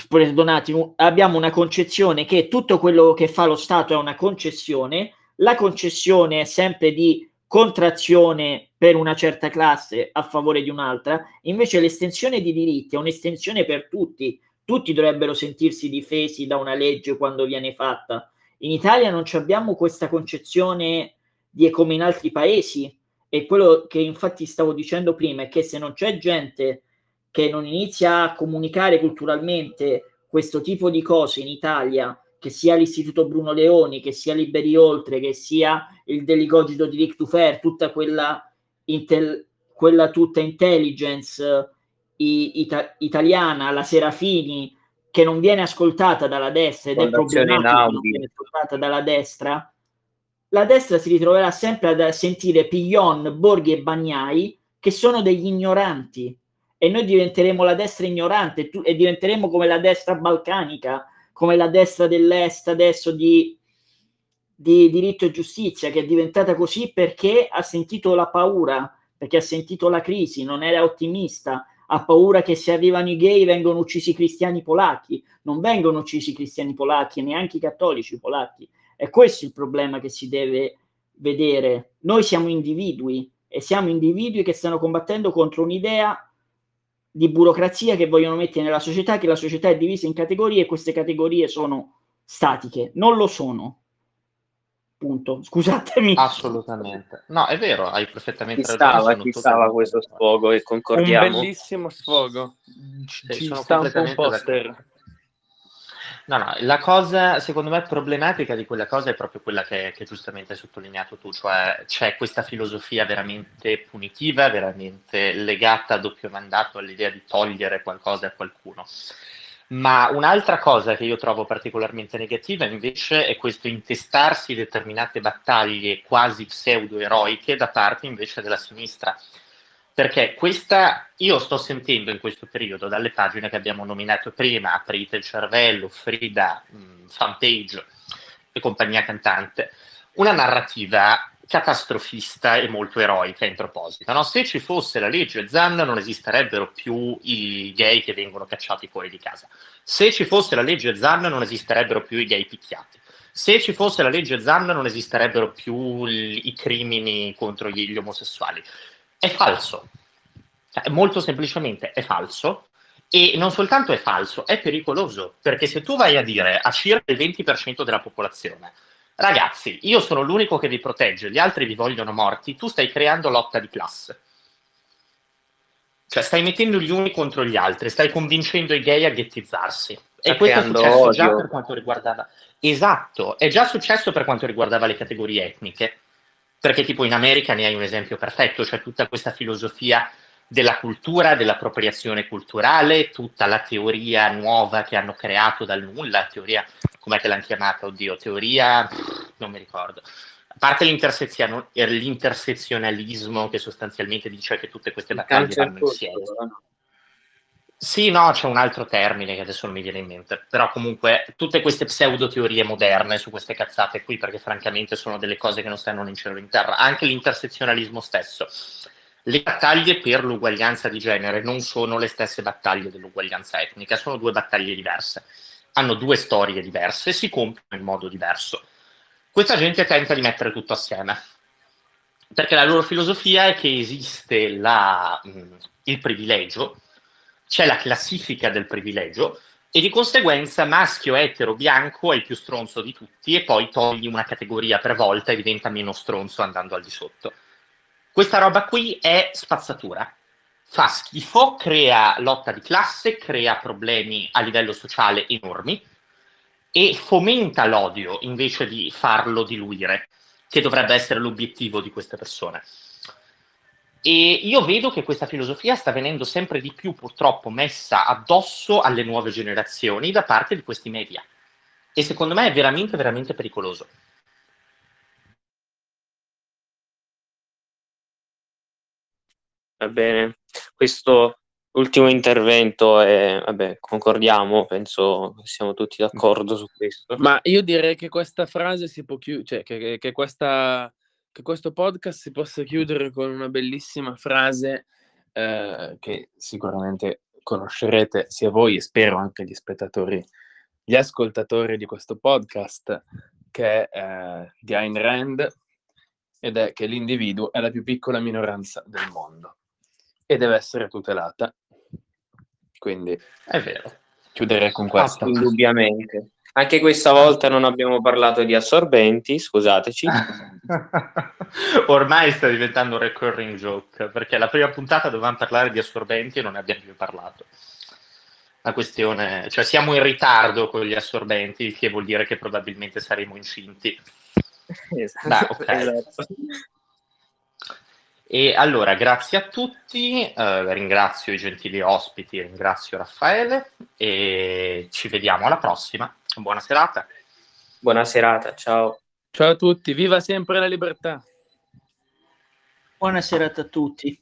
perdonati, abbiamo una concezione che tutto quello che fa lo Stato è una concessione, la concessione è sempre di contrazione per una certa classe a favore di un'altra, invece l'estensione di diritti è un'estensione per tutti, tutti dovrebbero sentirsi difesi da una legge quando viene fatta. In Italia non abbiamo questa concezione di come in altri paesi. E quello che infatti stavo dicendo prima è che se non c'è gente che non inizia a comunicare culturalmente questo tipo di cose in Italia, che sia l'Istituto Bruno Leoni, che sia Liberi Oltre, che sia il Delicogito di Ric Fair, tutta quella, intel- quella tutta intelligence ita- italiana, la Serafini, che non viene ascoltata dalla destra ed è problematico non viene ascoltata dalla destra, la destra si ritroverà sempre a sentire Piglion, Borghi e Bagnai che sono degli ignoranti. E noi diventeremo la destra ignorante tu, e diventeremo come la destra balcanica, come la destra dell'est adesso di, di diritto e giustizia, che è diventata così perché ha sentito la paura, perché ha sentito la crisi, non era ottimista, ha paura che se arrivano i gay vengono uccisi i cristiani polacchi, non vengono uccisi i cristiani polacchi, neanche i cattolici polacchi, è questo il problema che si deve vedere. Noi siamo individui e siamo individui che stanno combattendo contro un'idea di burocrazia che vogliono mettere nella società, che la società è divisa in categorie e queste categorie sono statiche. Non lo sono. Punto. Scusatemi. Assolutamente. No, è vero, hai perfettamente ci ragione. Stava, ci stava questo sfogo e concordiamo. Un bellissimo sfogo. Ci, ci sta un po' un poster. No, no, la cosa secondo me problematica di quella cosa è proprio quella che, che giustamente hai sottolineato tu, cioè c'è questa filosofia veramente punitiva, veramente legata a doppio mandato all'idea di togliere qualcosa a qualcuno. Ma un'altra cosa che io trovo particolarmente negativa invece è questo intestarsi determinate battaglie quasi pseudo-eroiche da parte invece della sinistra. Perché questa io sto sentendo in questo periodo dalle pagine che abbiamo nominato prima, Aprite il cervello, Frida, mh, Fanpage e compagnia cantante, una narrativa catastrofista e molto eroica in proposito. No? Se ci fosse la legge Zan non esisterebbero più i gay che vengono cacciati fuori di casa. Se ci fosse la legge Zan non esisterebbero più i gay picchiati. Se ci fosse la legge Zan non esisterebbero più i crimini contro gli omosessuali è falso. Cioè, molto semplicemente è falso. E non soltanto è falso, è pericoloso, perché se tu vai a dire a circa il 20% della popolazione, ragazzi, io sono l'unico che vi protegge, gli altri vi vogliono morti, tu stai creando lotta di classe. Cioè stai mettendo gli uni contro gli altri, stai convincendo i gay a ghettizzarsi. E questo è successo odio. già per quanto riguardava... Esatto, è già successo per quanto riguardava le categorie etniche perché tipo in America ne hai un esempio perfetto, cioè tutta questa filosofia della cultura, dell'appropriazione culturale, tutta la teoria nuova che hanno creato dal nulla, teoria, com'è che l'hanno chiamata? Oddio, teoria, non mi ricordo. A parte l'intersezionalismo che sostanzialmente dice che tutte queste battaglie vanno insieme. No? Sì, no, c'è un altro termine che adesso non mi viene in mente, però comunque tutte queste pseudo teorie moderne su queste cazzate qui, perché francamente sono delle cose che non stanno né in cielo né in terra, anche l'intersezionalismo stesso. Le battaglie per l'uguaglianza di genere non sono le stesse battaglie dell'uguaglianza etnica, sono due battaglie diverse, hanno due storie diverse, si compiono in modo diverso. Questa gente tenta di mettere tutto assieme, perché la loro filosofia è che esiste la, il privilegio, c'è la classifica del privilegio e di conseguenza maschio etero bianco è il più stronzo di tutti e poi togli una categoria per volta e diventa meno stronzo andando al di sotto. Questa roba qui è spazzatura. Fa schifo, crea lotta di classe, crea problemi a livello sociale enormi e fomenta l'odio invece di farlo diluire, che dovrebbe essere l'obiettivo di queste persone. E io vedo che questa filosofia sta venendo sempre di più purtroppo messa addosso alle nuove generazioni da parte di questi media. E secondo me è veramente, veramente pericoloso. Va bene, questo ultimo intervento è, vabbè, concordiamo, penso siamo tutti d'accordo su questo. Ma io direi che questa frase si può chiudere, cioè che, che, che questa che questo podcast si possa chiudere con una bellissima frase eh, che sicuramente conoscerete sia voi e spero anche gli spettatori, gli ascoltatori di questo podcast, che è eh, di Ayn Rand ed è che l'individuo è la più piccola minoranza del mondo e deve essere tutelata. Quindi è vero. Chiuderei con questo. indubbiamente. Anche questa volta non abbiamo parlato di assorbenti, scusateci. Ormai sta diventando un recurring joke, perché la prima puntata dovevamo parlare di assorbenti e non ne abbiamo più parlato. La questione, cioè siamo in ritardo con gli assorbenti, il che vuol dire che probabilmente saremo incinti. Esatto. Beh, okay. esatto. E allora, grazie a tutti, eh, ringrazio i gentili ospiti, ringrazio Raffaele e ci vediamo alla prossima. Buona serata. Buona serata, ciao. Ciao a tutti, viva sempre la libertà. Buona serata a tutti.